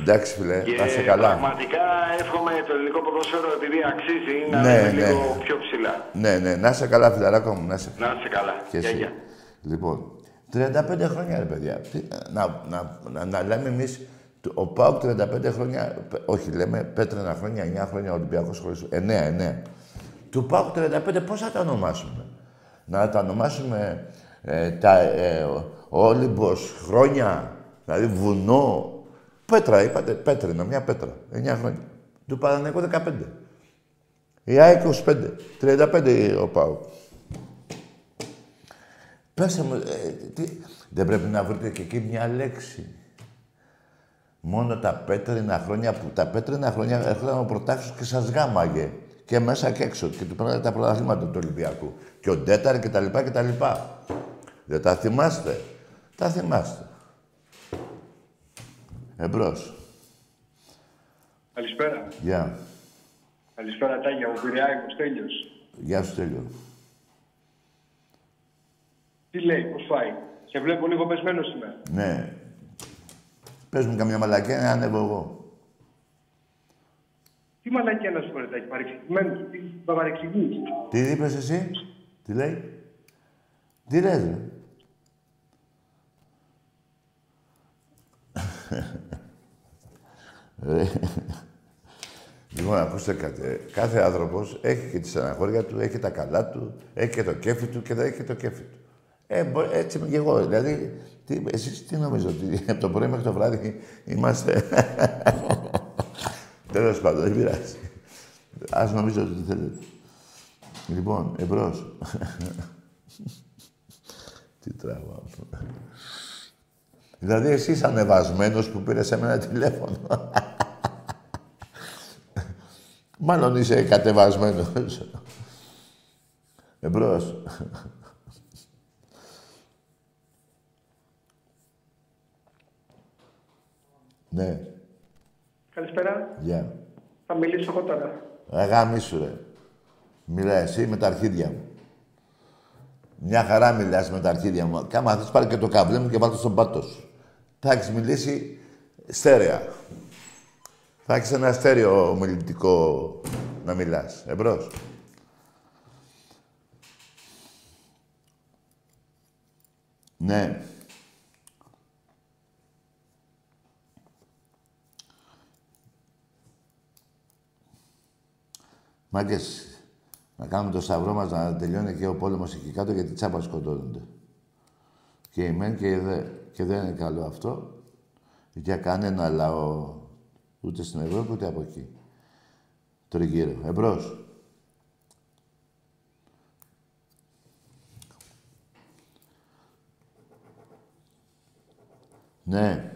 Εντάξει φίλε, Και να είσαι καλά. πραγματικά εύχομαι το ελληνικό ποδόσφαιρο επειδή αξίζει να Ναι, είναι ναι. λίγο πιο ψηλά. Ναι, ναι, να είσαι καλά φιλαράκο μου, να είσαι Να είστε καλά. Και Γεια, εσύ. γεια. Λοιπόν, 35 χρόνια ρε παιδιά. Τι, να, να, να, να λέμε εμείς ο Πάουκ 35 χρόνια, πε- όχι λέμε πέτρινα χρόνια, 9 χρόνια Ολυμπιακός χωρίς. 9, 9. Του Πάουκ 35 πώς θα τα ονομάσουμε; Να τα ονομάσουμε ε, τα ε, Όλυμπος χρόνια, δηλαδή βουνό. Πέτρα, είπατε, πέτρινα, μια πέτρα. 9 χρόνια. Του Παναναϊκού 15. Η ΑΕΚ 25. 35 ο Πάουκ. Πέσε μου, ε, τι, δεν πρέπει να βρείτε και εκεί μια λέξη. Μόνο τα πέτρινα χρόνια που τα πέτρινα χρόνια έρχονταν ο πρωτάξιος και σας γάμαγε. Και μέσα και έξω. Και του πέρανε τα πρωταθλήματα του Ολυμπιακού. Και ο Ντέταρ και τα λοιπά και τα λοιπά. Δεν τα θυμάστε; Τα θυμάστε. Εμπρός. Καλησπέρα. Γεια. Καλησπέρα Τάγια, ο Πειραιά, ο Στέλιος. Γεια σου, Τέλειο. Τι λέει, πώς φάει; Σε βλέπω λίγο πεσμένος σήμερα. Ναι. Πες μου καμιά μαλακία να ανέβω εγώ. Τι μαλακία να σου πω, ρε Τάκη, παρεξηγημένο. Τι παρεξηγείς. Τι είπες εσύ, τι λέει. Τι λες, ρε. Λοιπόν, ακούστε κάτι. ε. Κάθε άνθρωπος έχει και τη στεναχώρια του, έχει και τα καλά του, έχει και το κέφι του και δεν έχει και το κέφι του. Ε, μπο- έτσι είμαι και εγώ. Δηλαδή, τι, εσείς τι νομίζω, ότι από το πρωί μέχρι το βράδυ είμαστε. Τέλος πάντων, δεν πειράζει. Ας νομίζω ότι θέλετε. Λοιπόν, εμπρός. τι τραβάω. Δηλαδή, εσύ είσαι ανεβασμένος που πήρες σε μένα τηλέφωνο. Μάλλον είσαι κατεβασμένος. Εμπρός. ναι, Καλησπέρα. γεια. Θα μιλήσω εγώ τώρα. Αγάμι σου, ρε. Μιλά εσύ με τα αρχίδια μου. Μια χαρά μιλάς με τα αρχίδια μου. Κάμα θες πάρει και το καβλέ μου και βάλτε στον πάτο σου. Θα έχεις μιλήσει στέρεα. Θα έχεις ένα στέρεο ομιλητικό να μιλάς. Εμπρός. Ναι. Μάγκες, να κάνουμε το σταυρό μας να τελειώνει και ο πόλεμος εκεί κάτω γιατί τσάπα σκοτώνονται. Και η μεν και η δε. Και δεν είναι καλό αυτό για κανένα λαό ούτε στην Ευρώπη ούτε από εκεί. Τριγύρω. Εμπρός. Ναι.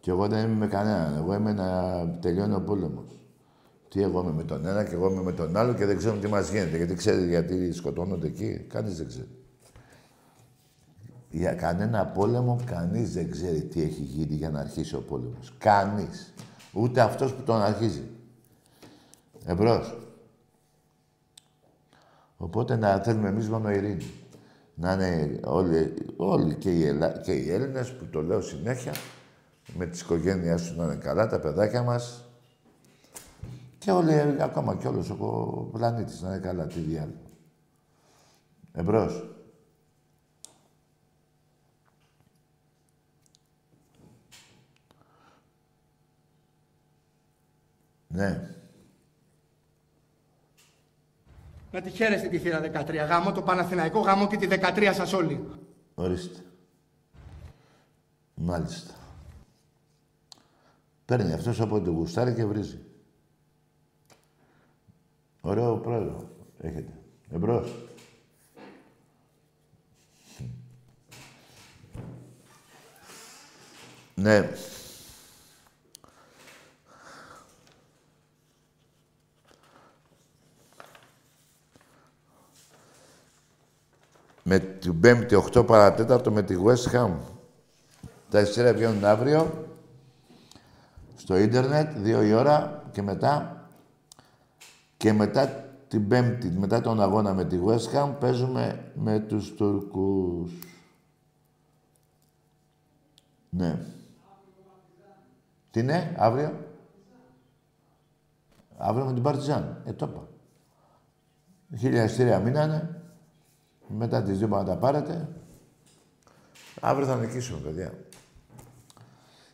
Και εγώ δεν είμαι με κανέναν. Εγώ είμαι να τελειώνει ο πόλεμος. Τι εγώ είμαι με τον ένα και εγώ είμαι με τον άλλο και δεν ξέρουμε τι μας γίνεται. Γιατί ξέρεις γιατί σκοτώνονται εκεί. Κανείς δεν ξέρει. Για κανένα πόλεμο κανείς δεν ξέρει τι έχει γίνει για να αρχίσει ο πόλεμος. Κανείς. Ούτε αυτός που τον αρχίζει. Εμπρός. Οπότε να θέλουμε εμείς μόνο ειρήνη. Να είναι όλοι, όλοι και, οι Ελλά... και οι Έλληνες που το λέω συνέχεια, με τις οικογένειές τους να είναι καλά, τα παιδάκια μας και όλοι, ακόμα κι όλος ο πλανήτης να είναι καλά, τι διάλογο. Εμπρός. Ναι. Να τη χαίρεστε τη θύρα 13. Γάμο το Παναθηναϊκό, γάμο και τη 13 σας όλοι. Ορίστε. Μάλιστα. Παίρνει αυτός από το γουστάρι και βρίζει. Ωραίο πρόεδρο έχετε. Εμπρός. Ναι. Με την Πέμπτη 8 παρατέταρτο με τη West Ham. Τα εισιτήρια βγαίνουν αύριο στο ίντερνετ, δύο η ώρα και μετά και μετά την Πέμπτη, μετά τον αγώνα με τη West Ham, παίζουμε με τους Τουρκούς. Ναι. Τι ναι, αύριο; Αύριο με την Παρτιζάν. Ε, το είπα. Χίλια εισιτήρια μείνανε. Μετά τις δύο να τα πάρετε. Αύριο θα νικήσουμε, παιδιά.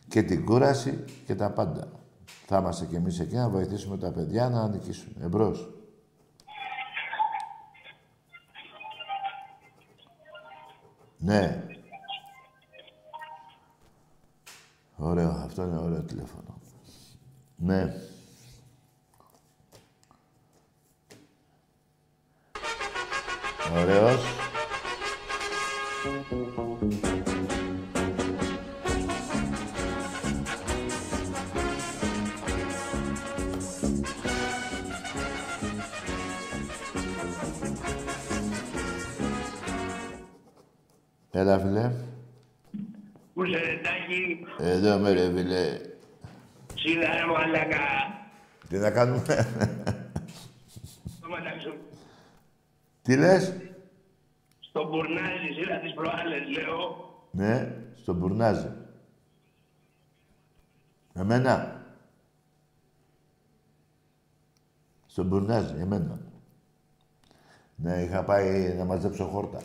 Και την κούραση και τα πάντα. Θα είμαστε κι εμείς εκεί να βοηθήσουμε τα παιδιά να νικήσουν. Εμπρός. Ναι. Ωραίο. Αυτό είναι ωραίο τηλέφωνο. Ναι. Ωραίος. Έλα, φίλε. Πού σε ρετάκι, Εδώ με ρε, φίλε. σίλα ρε μαλακά. Τι να κάνουμε; Στο μεταξύ, Τι λες; στο μπουρνάζι, σίλα τις προάλλες, λέω. Ναι, στον Μπουρνάζι. Εμένα. Στον Μπουρνάζ, εμένα. Ναι, είχα πάει να μαζέψω χόρτα.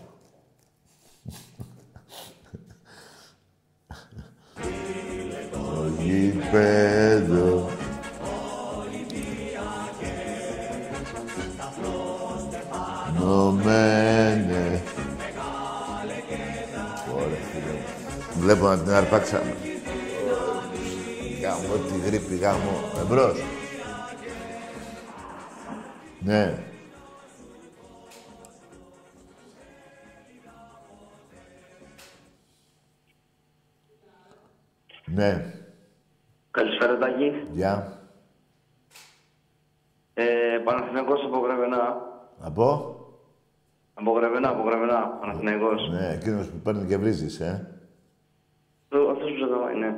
Το γήπεδο. Νομένε. Ωραία, φίλε μου. Βλέπω να την αρπάξαμε. Γάμο, τη γρήπη, γάμο. Εμπρός. Ναι. Ναι. Καλησπέρα, Τάκη. Γεια. Ε, Παναθηναϊκός από Γρεβενά. Από. Από Γρεβενά, από Γρεβενά. Παναθηναϊκός. Ναι, εκείνος που παίρνει και βρίζεις, ε. Το- Αυτός που ζητάει, ναι.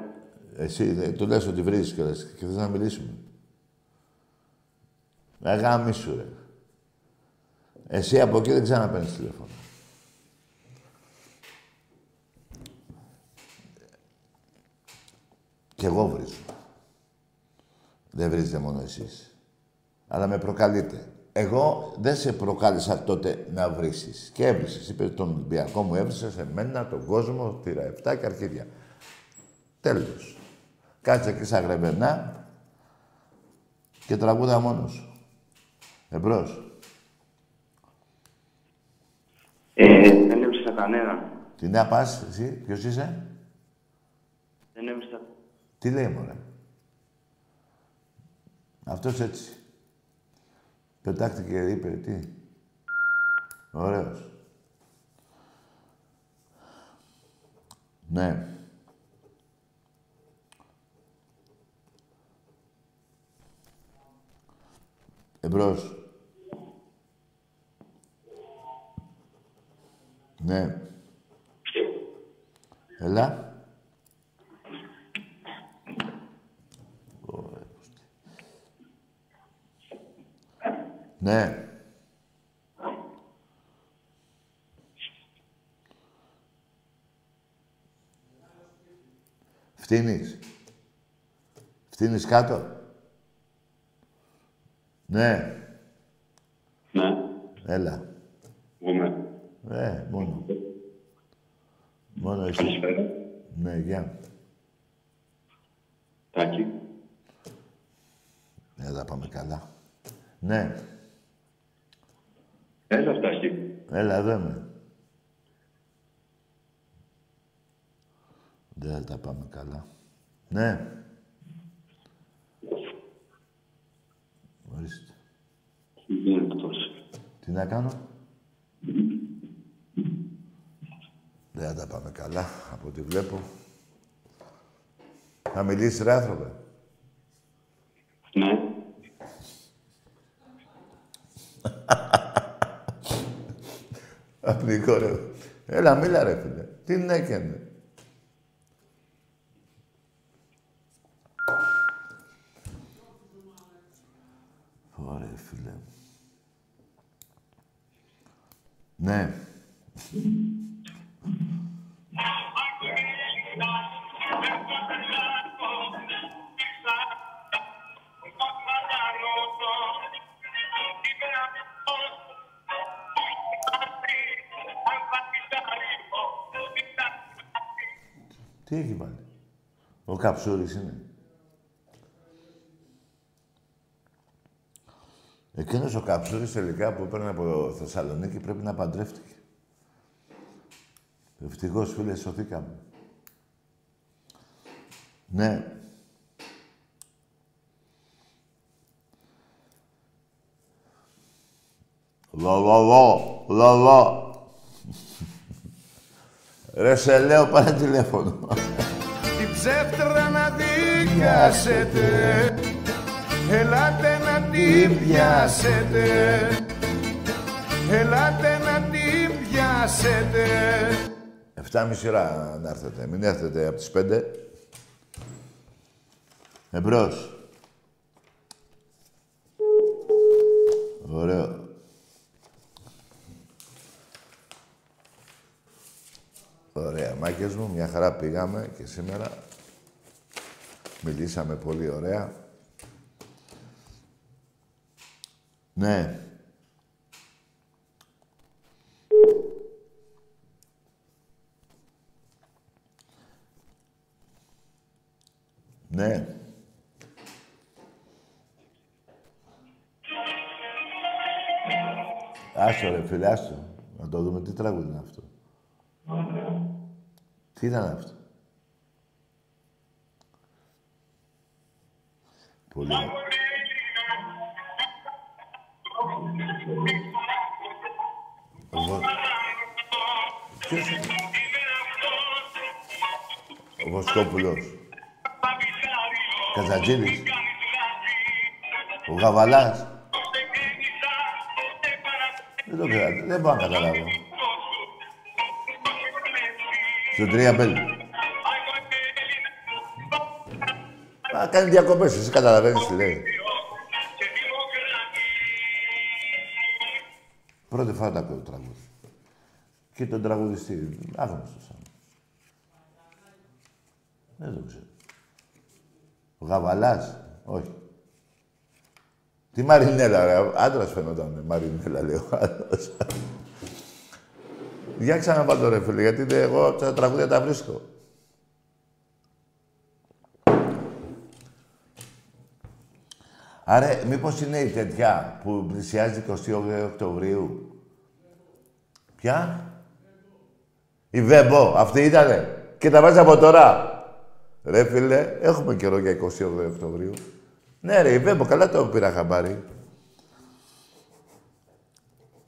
Εσύ ε, του λες ότι βρίζεις κιόλας και θες να μιλήσουμε. Ε, γάμισου, ρε. Εσύ από εκεί δεν ξαναπαίρνεις τηλέφωνο. Κι εγώ βρίζω. Δεν βρίζετε μόνο εσείς. Αλλά με προκαλείτε. Εγώ δεν σε προκάλεσα τότε να βρήσεις. Και έβρισες. Είπες τον Ολυμπιακό μου έβρισες εμένα, τον κόσμο, τύρα 7 και αρχίδια. Τέλος. Κάτσε εκεί στα γρεβενά και τραγούδα μόνος σου. Εμπρός. Ε, δεν έβρισα κανένα. Τι να πας εσύ, ποιος είσαι; Δεν έβρισα. Τι λέει μωρέ; Αυτός έτσι. Πετάχτηκε και είπε τι. Ωραίος. Ναι. Εμπρός. Ναι. Έλα. Ναι. Φτύνεις. Φτύνεις κάτω. Ναι. Ναι, Έλα. εγώ είμαι. Ε, μόνο. Μόνο εσύ. Καλησπέρα. Ναι, γεια. Τάκη. Έλα, πάμε καλά. Ναι. Έλα, Τάκη. Έλα, εδώ είμαι. Δεν τα πάμε καλά. Ναι. Ορίστε. Είναι εκτός. Τι να κάνω; Δεν τα πάμε καλά, από ό,τι βλέπω. Θα μιλήσεις, ρε άνθρωπε. Ναι. Απλικό, ρε. Έλα, μίλα, ρε, φίλε. Τι να έκανε. Καψούρης είναι. Εκείνος ο Καψούρης τελικά που έπαιρνε από Θεσσαλονίκη πρέπει να παντρεύτηκε. Ευτυχώς, φίλε, σωθήκαμε. Ναι. Λα, λα, λα, λα, λα. Ρε, σε λέω, πάρε τηλέφωνο. Την ψεύτρα να την πιάσετε Ελάτε να την πιάσετε Ελάτε να την πιάσετε Εφτάμιση ώρα να έρθετε. Μην έρθετε από τις πέντε. Εμπρός. Ωραίο. Ωραία. Μάκες μου, μια χαρά πήγαμε και σήμερα. Μιλήσαμε πολύ ωραία. Ναι. Ναι. Άστο ρε φίλε, άστο. Να το δούμε τι τραγούδι είναι αυτό; Τι ήταν αυτό; Πολύ ωραία. Ο Βο- Ποιος είναι; Ο Βοσκόπουλος. Καζατζίδης. Ο Γαβαλάς. Δεν το ξέρω, δεν μπορώ να καταλάβω. Στο τρία μπέλ. Α, κάνει διακοπές, εσύ καταλαβαίνεις τι λέει. Πρώτη φορά τα ακούω το τραγούδι. Και τον τραγουδιστή, άγνωστος. Δεν το ξέρω. Ο Γαβαλάς, όχι. Τι Μαρινέλα, ρε. Άντρας φαινόταν, Μαρινέλα, λέει ο άλλος. Για ξαναπάω το ρε φίλε, γιατί δε- εγώ τα τραγούδια τα βρίσκω. Άρα, μήπως είναι η τέτοια που πλησιάζει 28 Οκτωβρίου; Ποια; Η Βέμπο, αυτή ήτανε. Και τα βάζεις από τώρα. Ρε φίλε, έχουμε καιρό για 28 Οκτωβρίου. Ναι ρε, η Βέμπο, καλά το πήρα χαμπάρι.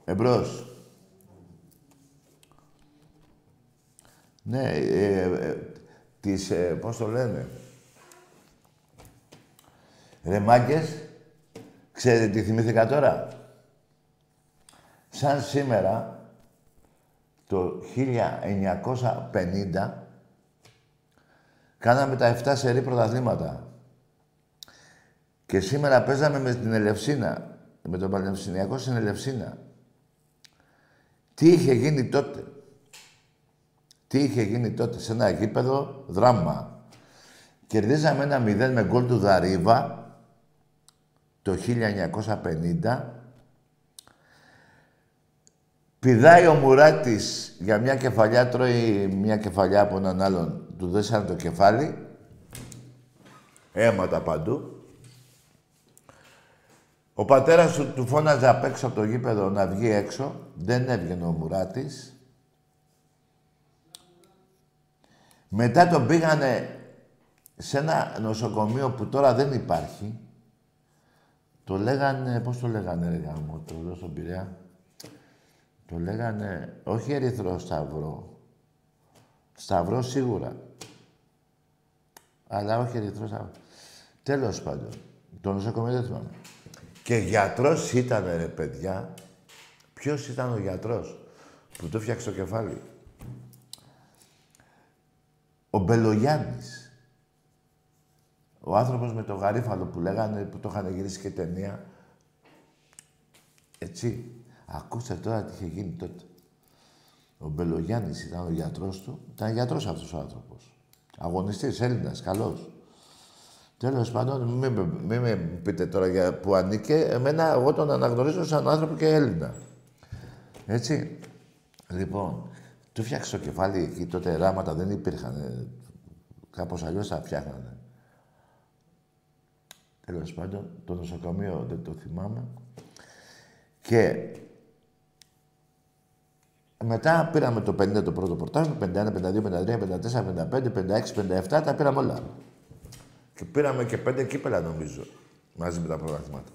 Εμπρός. Ναι, ε, ε, τις, ε, πώς το λένε; Ρε μάγκες, ξέρετε τι θυμήθηκα τώρα; Σαν σήμερα, το 1950, κάναμε τα 7 σερή πρωταθλήματα. Και σήμερα παίζαμε με την Ελευσίνα, με τον Πανεπιστημιακό στην Ελευσίνα. Τι είχε γίνει τότε; Τι είχε γίνει τότε; Σε ένα γήπεδο δράμα. Κερδίζαμε ένα 0 με γκολ του Δαρίβα το 1950. Πηδάει ο Μουράτης για μια κεφαλιά, τρώει μια κεφαλιά από έναν άλλον. Του δέσανε το κεφάλι. Αίματα παντού. Ο πατέρας του, του φώναζε απ' έξω από το γήπεδο να βγει έξω. Δεν έβγαινε ο Μουράτης. Μετά τον πήγανε σε ένα νοσοκομείο που τώρα δεν υπάρχει. Το λέγανε, πώς το λέγανε ρε γάμο, το εδώ στον Πειραιά. Το λέγανε, όχι Ερυθρό Σταυρό. Σταυρό σίγουρα. Αλλά όχι Ερυθρό Σταυρό. Τέλος πάντων. Το νοσοκομείο δεν θυμάμαι. Και γιατρός ήταν ρε παιδιά. Ποιος ήταν ο γιατρός που το φτιάξε το κεφάλι; Ο Μπελογιάννης. Ο άνθρωπος με το γαρίφαλο που λέγανε, που το είχαν γυρίσει και ταινία. Έτσι. Ακούστε τώρα τι είχε γίνει τότε. Ο Μπελογιάννης ήταν ο γιατρός του. Ήταν γιατρός αυτός ο άνθρωπος. Αγωνιστής, Έλληνας, καλός. Τέλος πάντων, μην με, μη με πείτε τώρα για που ανήκε. Εμένα, εγώ τον αναγνωρίζω σαν άνθρωπο και Έλληνα. Έτσι. Λοιπόν, του φτιάξε το κεφάλι εκεί, τότε ράματα δεν υπήρχαν. Ε, κάπως αλλιώς τα φτιάχνανε. Τέλος πάντων, το νοσοκομείο δεν το θυμάμαι. Και μετά πήραμε το 50 το πρώτο πρωτάθλημα, 51, 52, 53, 54, 55, 56, 57, τα πήραμε όλα. Και πήραμε και πέντε κύπελα νομίζω, μαζί με τα πρωταθλήματα.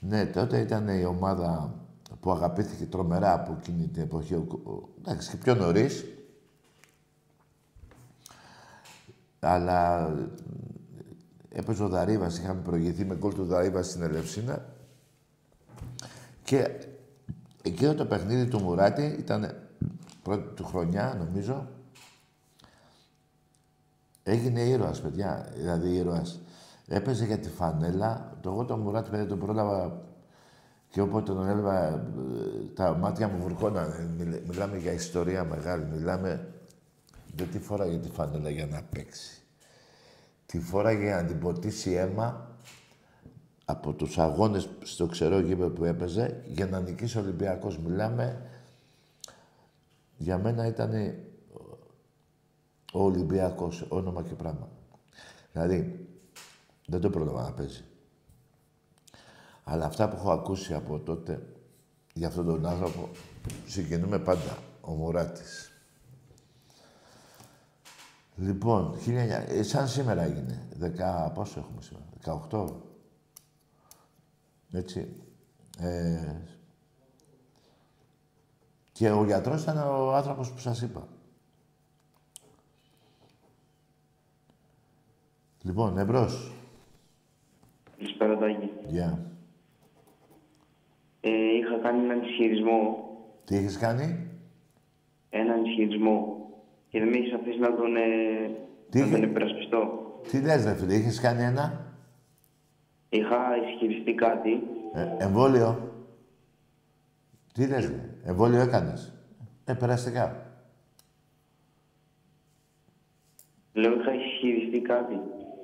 Ναι, τότε ήταν η ομάδα που αγαπήθηκε τρομερά από εκείνη την εποχή. Ο, ο, εντάξει, και πιο νωρίς. Αλλά έπαιζε ο Δαρίβας, είχαμε προηγηθεί με γκολ του Δαρίβα στην Ελευσίνα. Και εκείνο το παιχνίδι του Μουράτη ήταν πρώτη του χρονιά, νομίζω. Έγινε ήρωας, παιδιά. Δηλαδή ήρωας. Έπαιζε για τη φανέλα. Το εγώ τον Μουράτη, παιδιά, τον πρόλαβα και όποτε τον έβλεπα, ε, τα μάτια μου βουρκώνανε. Μιλ- Μιλάμε για ιστορία μεγάλη. Μιλάμε... Δεν τη φόραγε τη φανέλα για να παίξει. Τη φόραγε για να την ποτίσει αίμα από τους αγώνες στο ξερό γήπεδο που έπαιζε για να νικήσει ο Ολυμπιακός. Μιλάμε, για μένα ήταν ο Ολυμπιακός, όνομα και πράγμα. Δηλαδή, δεν το πρόλαβα να παίζει. Αλλά αυτά που έχω ακούσει από τότε για αυτόν τον άνθρωπο, συγκινούμε πάντα. Ο Μουράτης. Λοιπόν, 1900, ε, σαν σήμερα έγινε. Δεκα, πόσο έχουμε σήμερα, 18. Έτσι. Ε, και ο γιατρός ήταν ο άνθρωπος που σας είπα. Λοιπόν, εμπρός. Καλησπέρα, Τάκη. Γεια. Ε, είχα κάνει έναν ισχυρισμό. Τι έχεις κάνει; Έναν ισχυρισμό. Και δεν με έχεις αφήσει να τον, ε, Τι να τον είχε- υπερασπιστώ. Τι λες, ρε φίλε, είχες κάνει ένα; Είχα ισχυριστεί κάτι. ε, εμβόλιο. Τι λες, ρε, εμβόλιο έκανες; Ε, περαστικά. Λέω, είχα ισχυριστεί κάτι.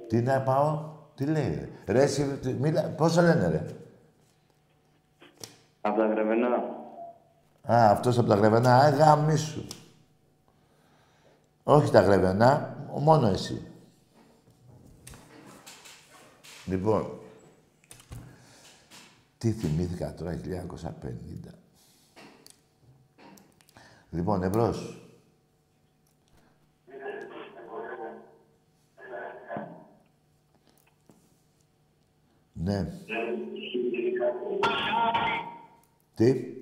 Τι να πάω, τι λέει, ρε; Ρε, εσύ, τι- μίλα, πώς σε λένε, ρε; Από τα γραβενά. Α, αυτός από τα γρεβενά, α, γαμίσου. Όχι τα γρεβενά, μόνο εσύ. Λοιπόν, τι θυμήθηκα τώρα, 1950. Λοιπόν, εμπρός. Ναι. Τι;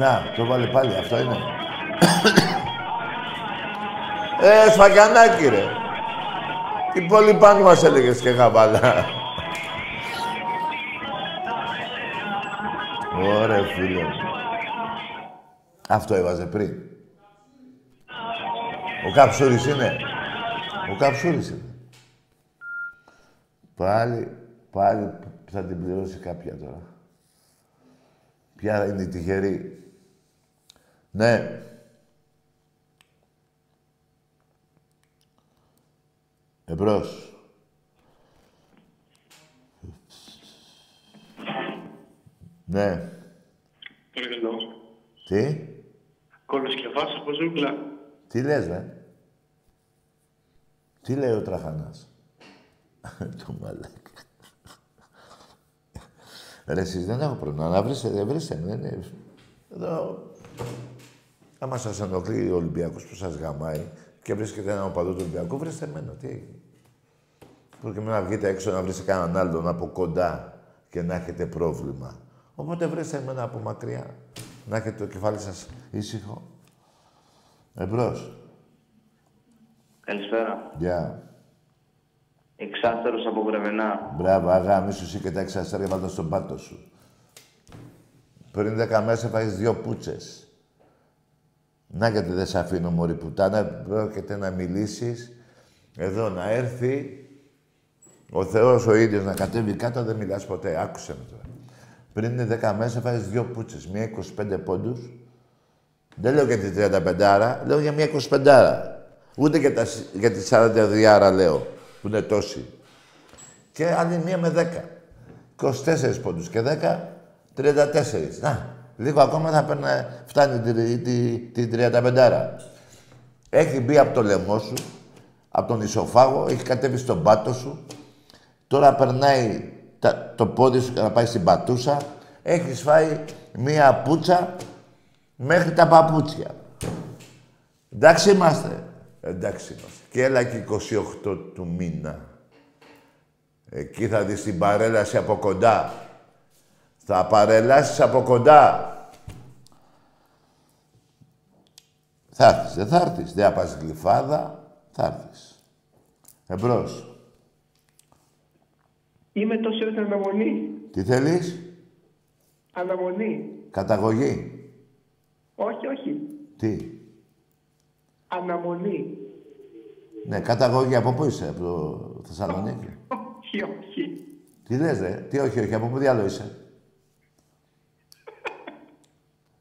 Να, το βάλε πάλι, αυτό είναι. ε, σφακιανάκι, ρε. Τι πολύ πάνω μας έλεγες και χαβαλά. Ωραία, φίλε. Αυτό έβαζε πριν. Ο Καψούρης είναι. Ο Καψούρης είναι. Πάλι, πάλι θα την πληρώσει κάποια τώρα. Ποια είναι η τυχερή; Ναι. Εμπρός. Ναι. Παρακαλώ. Τι; Κολοσκευάς από ζούγκλα. Τι λες, ρε; Τι λέει ο Τραχανάς; το μαλάκα. Ρε, εσείς δεν έχω πρόβλημα. Να βρίσετε, βρήστε με. Δεν είναι... Εδώ... Άμα σας ενοχλεί ο Ολυμπιακός που σας γαμάει και βρίσκεται έναν οπαδό του Ολυμπιακού, βρήστε εμένα. Τι έγινε. Προκειμένου να βγείτε έξω να βρείτε κανέναν άλλον από κοντά και να έχετε πρόβλημα. Οπότε βρήστε εμένα από μακριά. Να έχετε το κεφάλι σας ήσυχο. Εμπρός. Καλησπέρα. Γεια. Εξάστερος από γραβενά. Μπράβο, αγάμι σου εσύ και τα εξαστέρια βάλτα στον πάτο σου. Πριν δέκα μέρες έφαγες δύο πούτσες. Να γιατί δεν σε αφήνω μωρή πουτάνα, πρόκειται να μιλήσεις εδώ να έρθει ο Θεός ο ίδιος να κατέβει κάτω, δεν μιλάς ποτέ. Άκουσε με τώρα. Πριν δέκα μέρες έφαγες δύο πούτσες, μία 25 πόντους. Δεν λέω για τη 35 λέω για μία 25 Ούτε για, τα, σ- για τη 42 λέω, που είναι τόση. Και άλλη μία με 10. 24 πόντους και 10, 34. Να, λίγο ακόμα θα παίρνει, φτάνει τη, τη, τη 35. Έχει μπει από το λαιμό σου, από τον ισοφάγο, έχει κατέβει στον πάτο σου. Τώρα περνάει τα- το πόδι σου και να πάει στην πατούσα. Έχεις φάει μία πουτσα μέχρι τα παπούτσια. Εντάξει είμαστε. Εντάξει είμαστε. Και έλα και 28 του μήνα. Εκεί θα δεις την παρέλαση από κοντά. Θα παρελάσεις από κοντά. Θα έρθεις, δεν θα έρθεις. Δεν θα πας γλυφάδα, θα έρθεις. Εμπρός. Είμαι τόση ώρα στην αναμονή. Τι θέλεις, Αναμονή. καταγωγή. Όχι, όχι. Τι; Αναμονή. Ναι, καταγωγή. Από πού είσαι, από το Θεσσαλονίκη; Όχι, όχι. Τι λες, ρε; Τι όχι, όχι. Από πού διάλογο είσαι;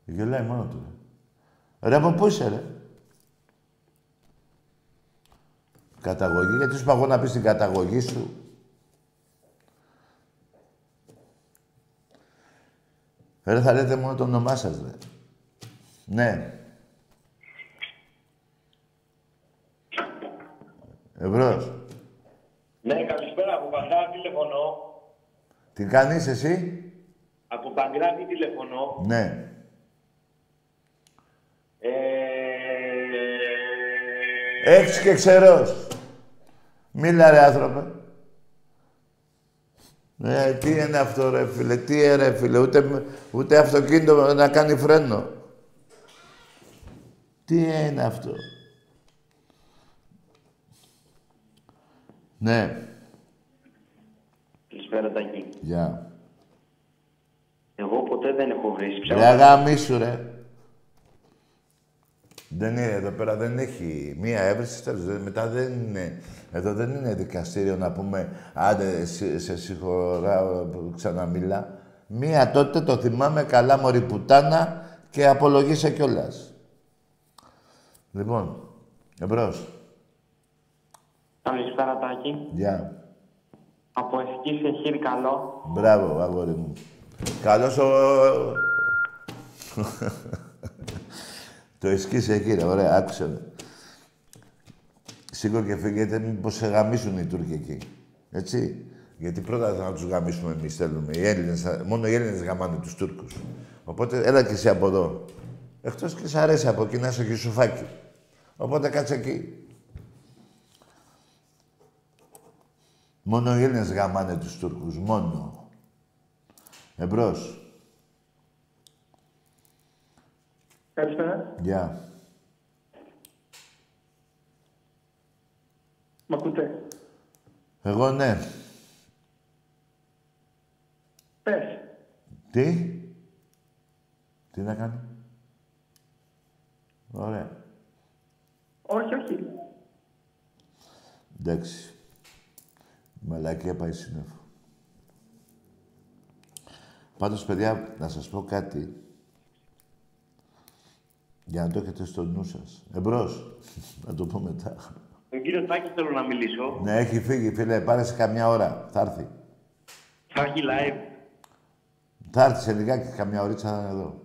Γελάει μόνο του. Ρε, Ρε, από πού είσαι, ρε; Καταγωγή. Γιατί σου είπα εγώ να πεις την καταγωγή σου. Ρε, θα λέτε μόνο το όνομά σας, ρε. Ναι. Ευρώς. Ναι, καλησπέρα. Από Παγκράτη τηλεφωνώ. Τι κάνεις εσύ; Από Παγκράτη τηλεφωνώ. Ναι. Ε, Έξι και ξερός. Μίλα ρε άνθρωπε. Ε, τι είναι αυτό ρε φίλε, τι είναι ρε φίλε, ούτε, ούτε αυτοκίνητο να κάνει φρένο. Τι είναι αυτό. Ναι, Καλησπέρα, Τάκη. γεια. Εγώ ποτέ δεν έχω βρει Ρε αγαμίσου ρε. Δεν είναι εδώ πέρα, δεν έχει μία έβριση, τέλος. δεν- Μετά δεν είναι. Εδώ δεν είναι δικαστήριο να πούμε άντε σε, σε συγχωράω, ξαναμιλά. Μία τότε το θυμάμαι καλά μωρή πουτάνα και απολογήσε κιόλας. Λοιπόν, εμπρός. Καλησπέρα, Τάκη. Γεια. Από Εσκή σε χείρ καλό. Μπράβο, αγόρι μου. Καλώς ο... το εσκίσε εκεί, ρε. Ωραία, άκουσε με. Σήκω και φύγετε, μήπως σε γαμίσουν οι Τούρκοι εκεί. Έτσι. Γιατί πρώτα θα τους γαμίσουμε εμείς, θέλουμε. Οι Έλληνες, θα- μόνο οι Έλληνες γαμάνε τους Τούρκους. Οπότε, έλα και εσύ από εδώ. Εκτός και σ' αρέσει από εκεί να είσαι και σουφάκι. Οπότε κάτσε εκεί. Μόνο οι Έλληνες γαμάνε τους Τούρκους. Μόνο. Εμπρός. Καλησπέρα. Γεια. Μ' ακούτε; Εγώ ναι. Πες. Τι; Τι να κάνει. Ωραία. Όχι, όχι. Εντάξει. Η Μαλακία πάει σύννεφο. Πάντως, παιδιά, να σας πω κάτι. Για να το έχετε στο νου σας. Εμπρός. να το πω μετά. Τον κύριο Τάκη θέλω να μιλήσω. ναι, έχει φύγει, φίλε. Πάρε σε καμιά ώρα. Θα έρθει. Θα έχει live. Θα έρθει σε λιγάκι, καμιά ωρίτσα θα είναι εδώ.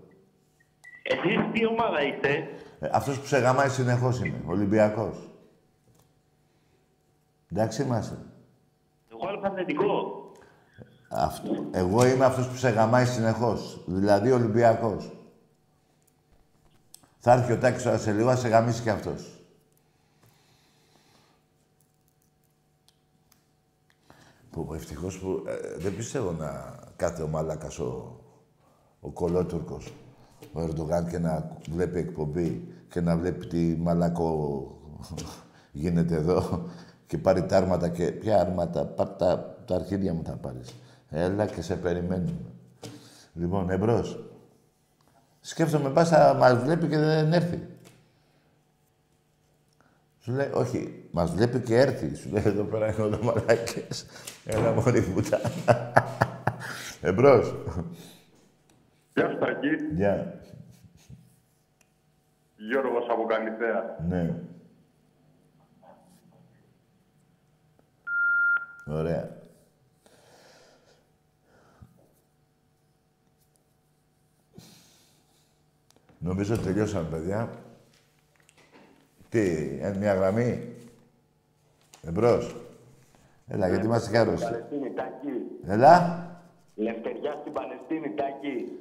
Εσείς τι ομάδα είστε; Ε, αυτός που σε γαμάει συνεχώς είναι. Ολυμπιακός. Εντάξει είμαστε. Εγώ αλφαθετικό. Αυτό. Εγώ είμαι αυτός που σε γαμάει συνεχώς. Δηλαδή Ολυμπιακός. Θα έρθει ο Τάκης τώρα σε λίγο, θα σε γαμίσει και αυτός. Που, που ευτυχώς που ε, δεν πιστεύω να κάθεται ο μαλάκας ο, ο κολότουρκος, ο Ερντογάν και να βλέπει εκπομπή και να βλέπει τι μαλακό γίνεται εδώ και πάρει τα άρματα και... Ποια άρματα, πάρ τα, τα αρχίδια μου θα πάρεις. Έλα και σε περιμένουμε. Λοιπόν, εμπρός. Σκέφτομαι, πας θα μας βλέπει και δεν έρθει. Σου λέει, όχι, μας βλέπει και έρθει. Σου λέει, εδώ πέρα είναι όλα μαλάκες. Έλα μωρή πουτά. Εμπρός. Γεια σου Τάκη. Γεια. Γιώργος από Καλυθέα. Ναι. Ωραία. Νομίζω τελειώσαμε, παιδιά. Τι, είναι μια γραμμή; Εμπρός. Έλα, γιατί είμαστε κάρος. Παλαιστίνη, Τάκη. Έλα. Λευτεριά στην Παλαιστίνη, Τάκη.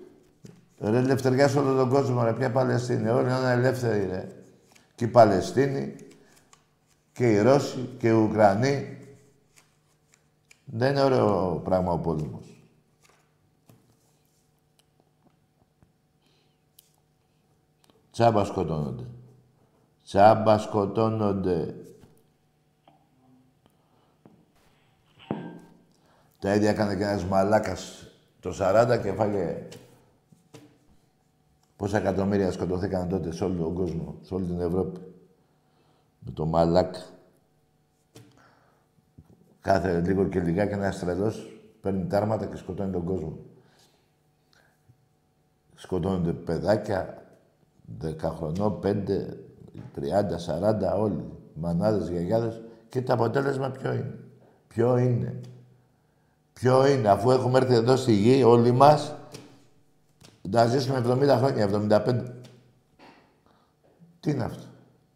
Ρε ελευθεριά σε όλο τον κόσμο, ρε. Ποια Παλαιστίνη; Όλοι είναι ελεύθεροι, ρε. Και οι Παλαιστίνοι, και οι Ρώσοι, και οι Ουκρανοί. Δεν είναι ωραίο πράγμα ο πόλεμος. Τσάμπα σκοτώνονται. Τσάμπα σκοτώνονται. Τα ίδια έκανε και ένας μαλάκας το 40 και φάγε... Πόσα εκατομμύρια σκοτωθήκαν τότε σε όλο τον κόσμο, σε όλη την Ευρώπη. Με το μαλάκ. Κάθε λίγο και λιγάκι ένας τρελός παίρνει τάρματα και σκοτώνει τον κόσμο. Σκοτώνονται παιδάκια, 10 χρονών, 5, 30, 40, όλοι. Μανάδες, γιαγιάδες Και το αποτέλεσμα ποιο είναι; Ποιο είναι; Ποιο είναι, αφού έχουμε έρθει εδώ στη γη όλοι μας, να ζήσουμε 70 χρόνια, 75. Τι είναι αυτό;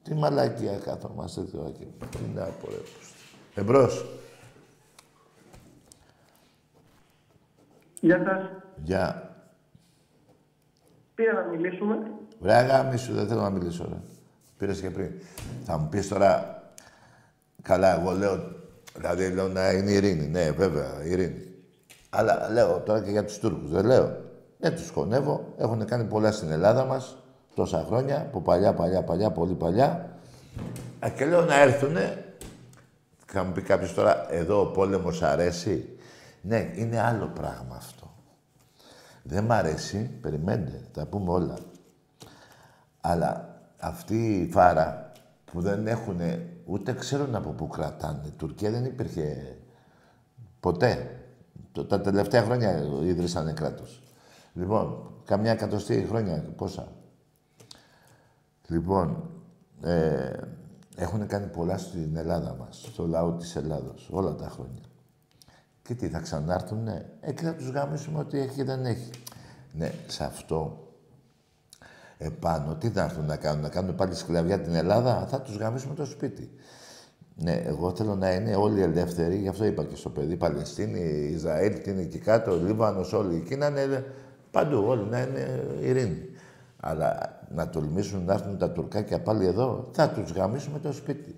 Τι μαλακία κάθομαστε τώρα εκεί. Τι να πω ρε. Εμπρός. Γεια σας. Γεια. Πήρα να μιλήσουμε. Βρε αγάμι σου, δεν θέλω να μιλήσω, ρε. Πήρες και πριν. Θα μου πεις τώρα, καλά, εγώ λέω, δηλαδή λέω να είναι ειρήνη. Ναι, βέβαια, ειρήνη. Αλλά λέω τώρα και για τους Τούρκους, δεν λέω. Ναι, τους χωνεύω. Έχουν κάνει πολλά στην Ελλάδα μας, τόσα χρόνια, από παλιά, παλιά, παλιά, πολύ παλιά. Α, και λέω να έρθουνε. Θα μου πει κάποιος τώρα, εδώ ο πόλεμος αρέσει; Ναι, είναι άλλο πράγμα αυτό. Δεν μ' αρέσει, περιμένετε, τα πούμε όλα. Αλλά αυτή η φάρα που δεν έχουν ούτε ξέρουν από πού κρατάνε. Τουρκία δεν υπήρχε ποτέ. Το- Τα τελευταία χρόνια ίδρυσανε κράτος. Λοιπόν, καμιά εκατοστή χρόνια, πόσα. Λοιπόν, ε, έχουν κάνει πολλά στην Ελλάδα μας, στο λαό της Ελλάδος, όλα τα χρόνια. Και τι, θα ξανάρθουνε; Ε, και θα τους γάμισουμε ότι έχει και δεν έχει. Ναι, σε αυτό επάνω, τι θα έρθουν να κάνουν, να κάνουν πάλι σκλαβιά την Ελλάδα, θα τους γαμίσουμε το σπίτι. Ναι, εγώ θέλω να είναι όλοι ελεύθεροι, γι' αυτό είπα και στο παιδί, Παλαιστίνη, Ισραήλ, τι είναι εκεί κάτω, Λίβανος, όλοι εκεί να είναι παντού, όλοι να είναι ειρήνη. Αλλά να τολμήσουν να έρθουν τα τουρκάκια πάλι εδώ, θα τους γαμίσουμε το σπίτι.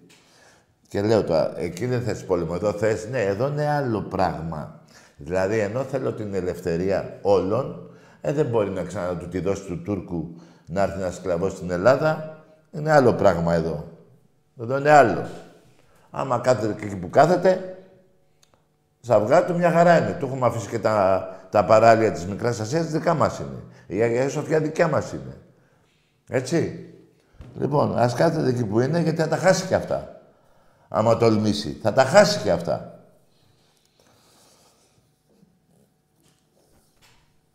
Και λέω τώρα, εκεί δεν θες πόλεμο, εδώ θες, ναι, εδώ είναι άλλο πράγμα. Δηλαδή, ενώ θέλω την ελευθερία όλων, ε, δεν μπορεί να ξανά του τη δώσει του Τούρκου να έρθει να σκλαβώσει στην Ελλάδα. Είναι άλλο πράγμα εδώ. Εδώ είναι άλλο. Άμα κάθεται και εκεί που κάθεται, στα αυγά του μια χαρά είναι. Του έχουμε αφήσει και τα, τα παράλια της Μικράς Ασίας, δικά μας είναι. Η Αγία Σοφιά δικιά μας είναι. Έτσι. Λοιπόν, ας κάθεται εκεί που είναι, γιατί θα τα χάσει και αυτά. Άμα τολμήσει. Θα τα χάσει και αυτά.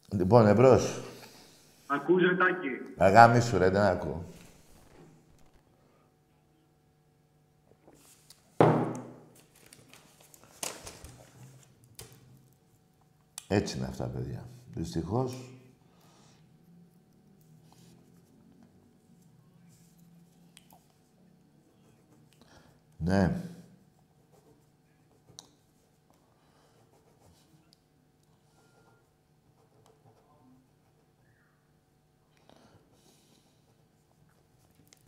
Λοιπόν, εμπρός. Ακούς ρε Τάκη. Αγάμι σου ρε, δεν ακούω. Έτσι είναι αυτά, παιδιά. Δυστυχώς. Ναι.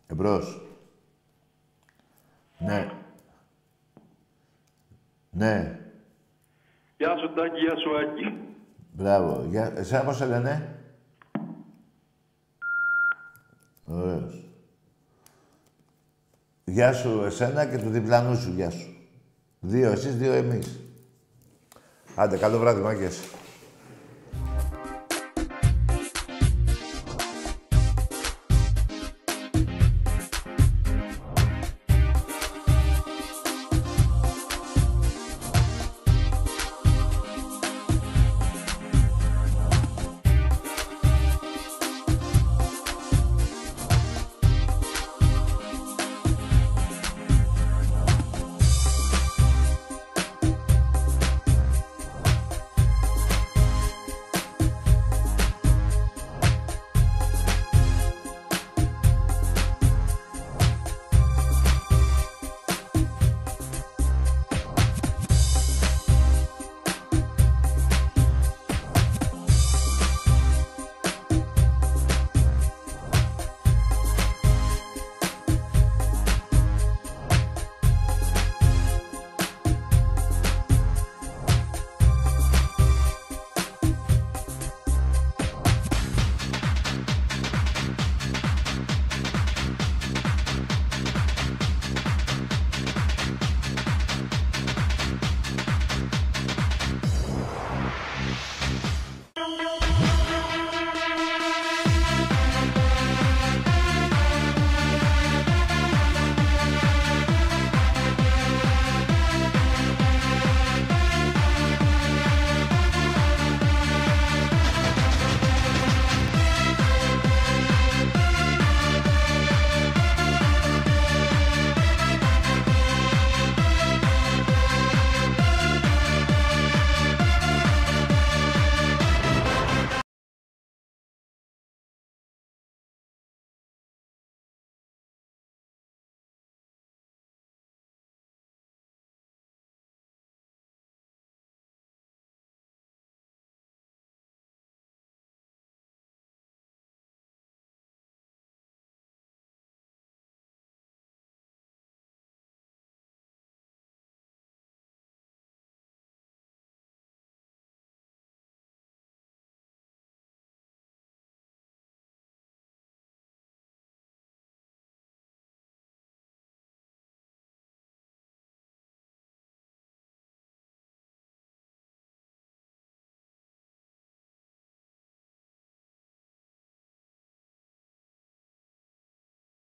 Εμπρός. Ναι. Ναι. Γεια σου Τάκη, γεια σου Άκη. Μπράβο. Για... Εσένα πώς σε λένε; Ωραίος. Γεια σου εσένα και του διπλανού σου. Γεια σου. Δύο εσείς, δύο εμείς. Άντε, καλό βράδυ, μάγκες.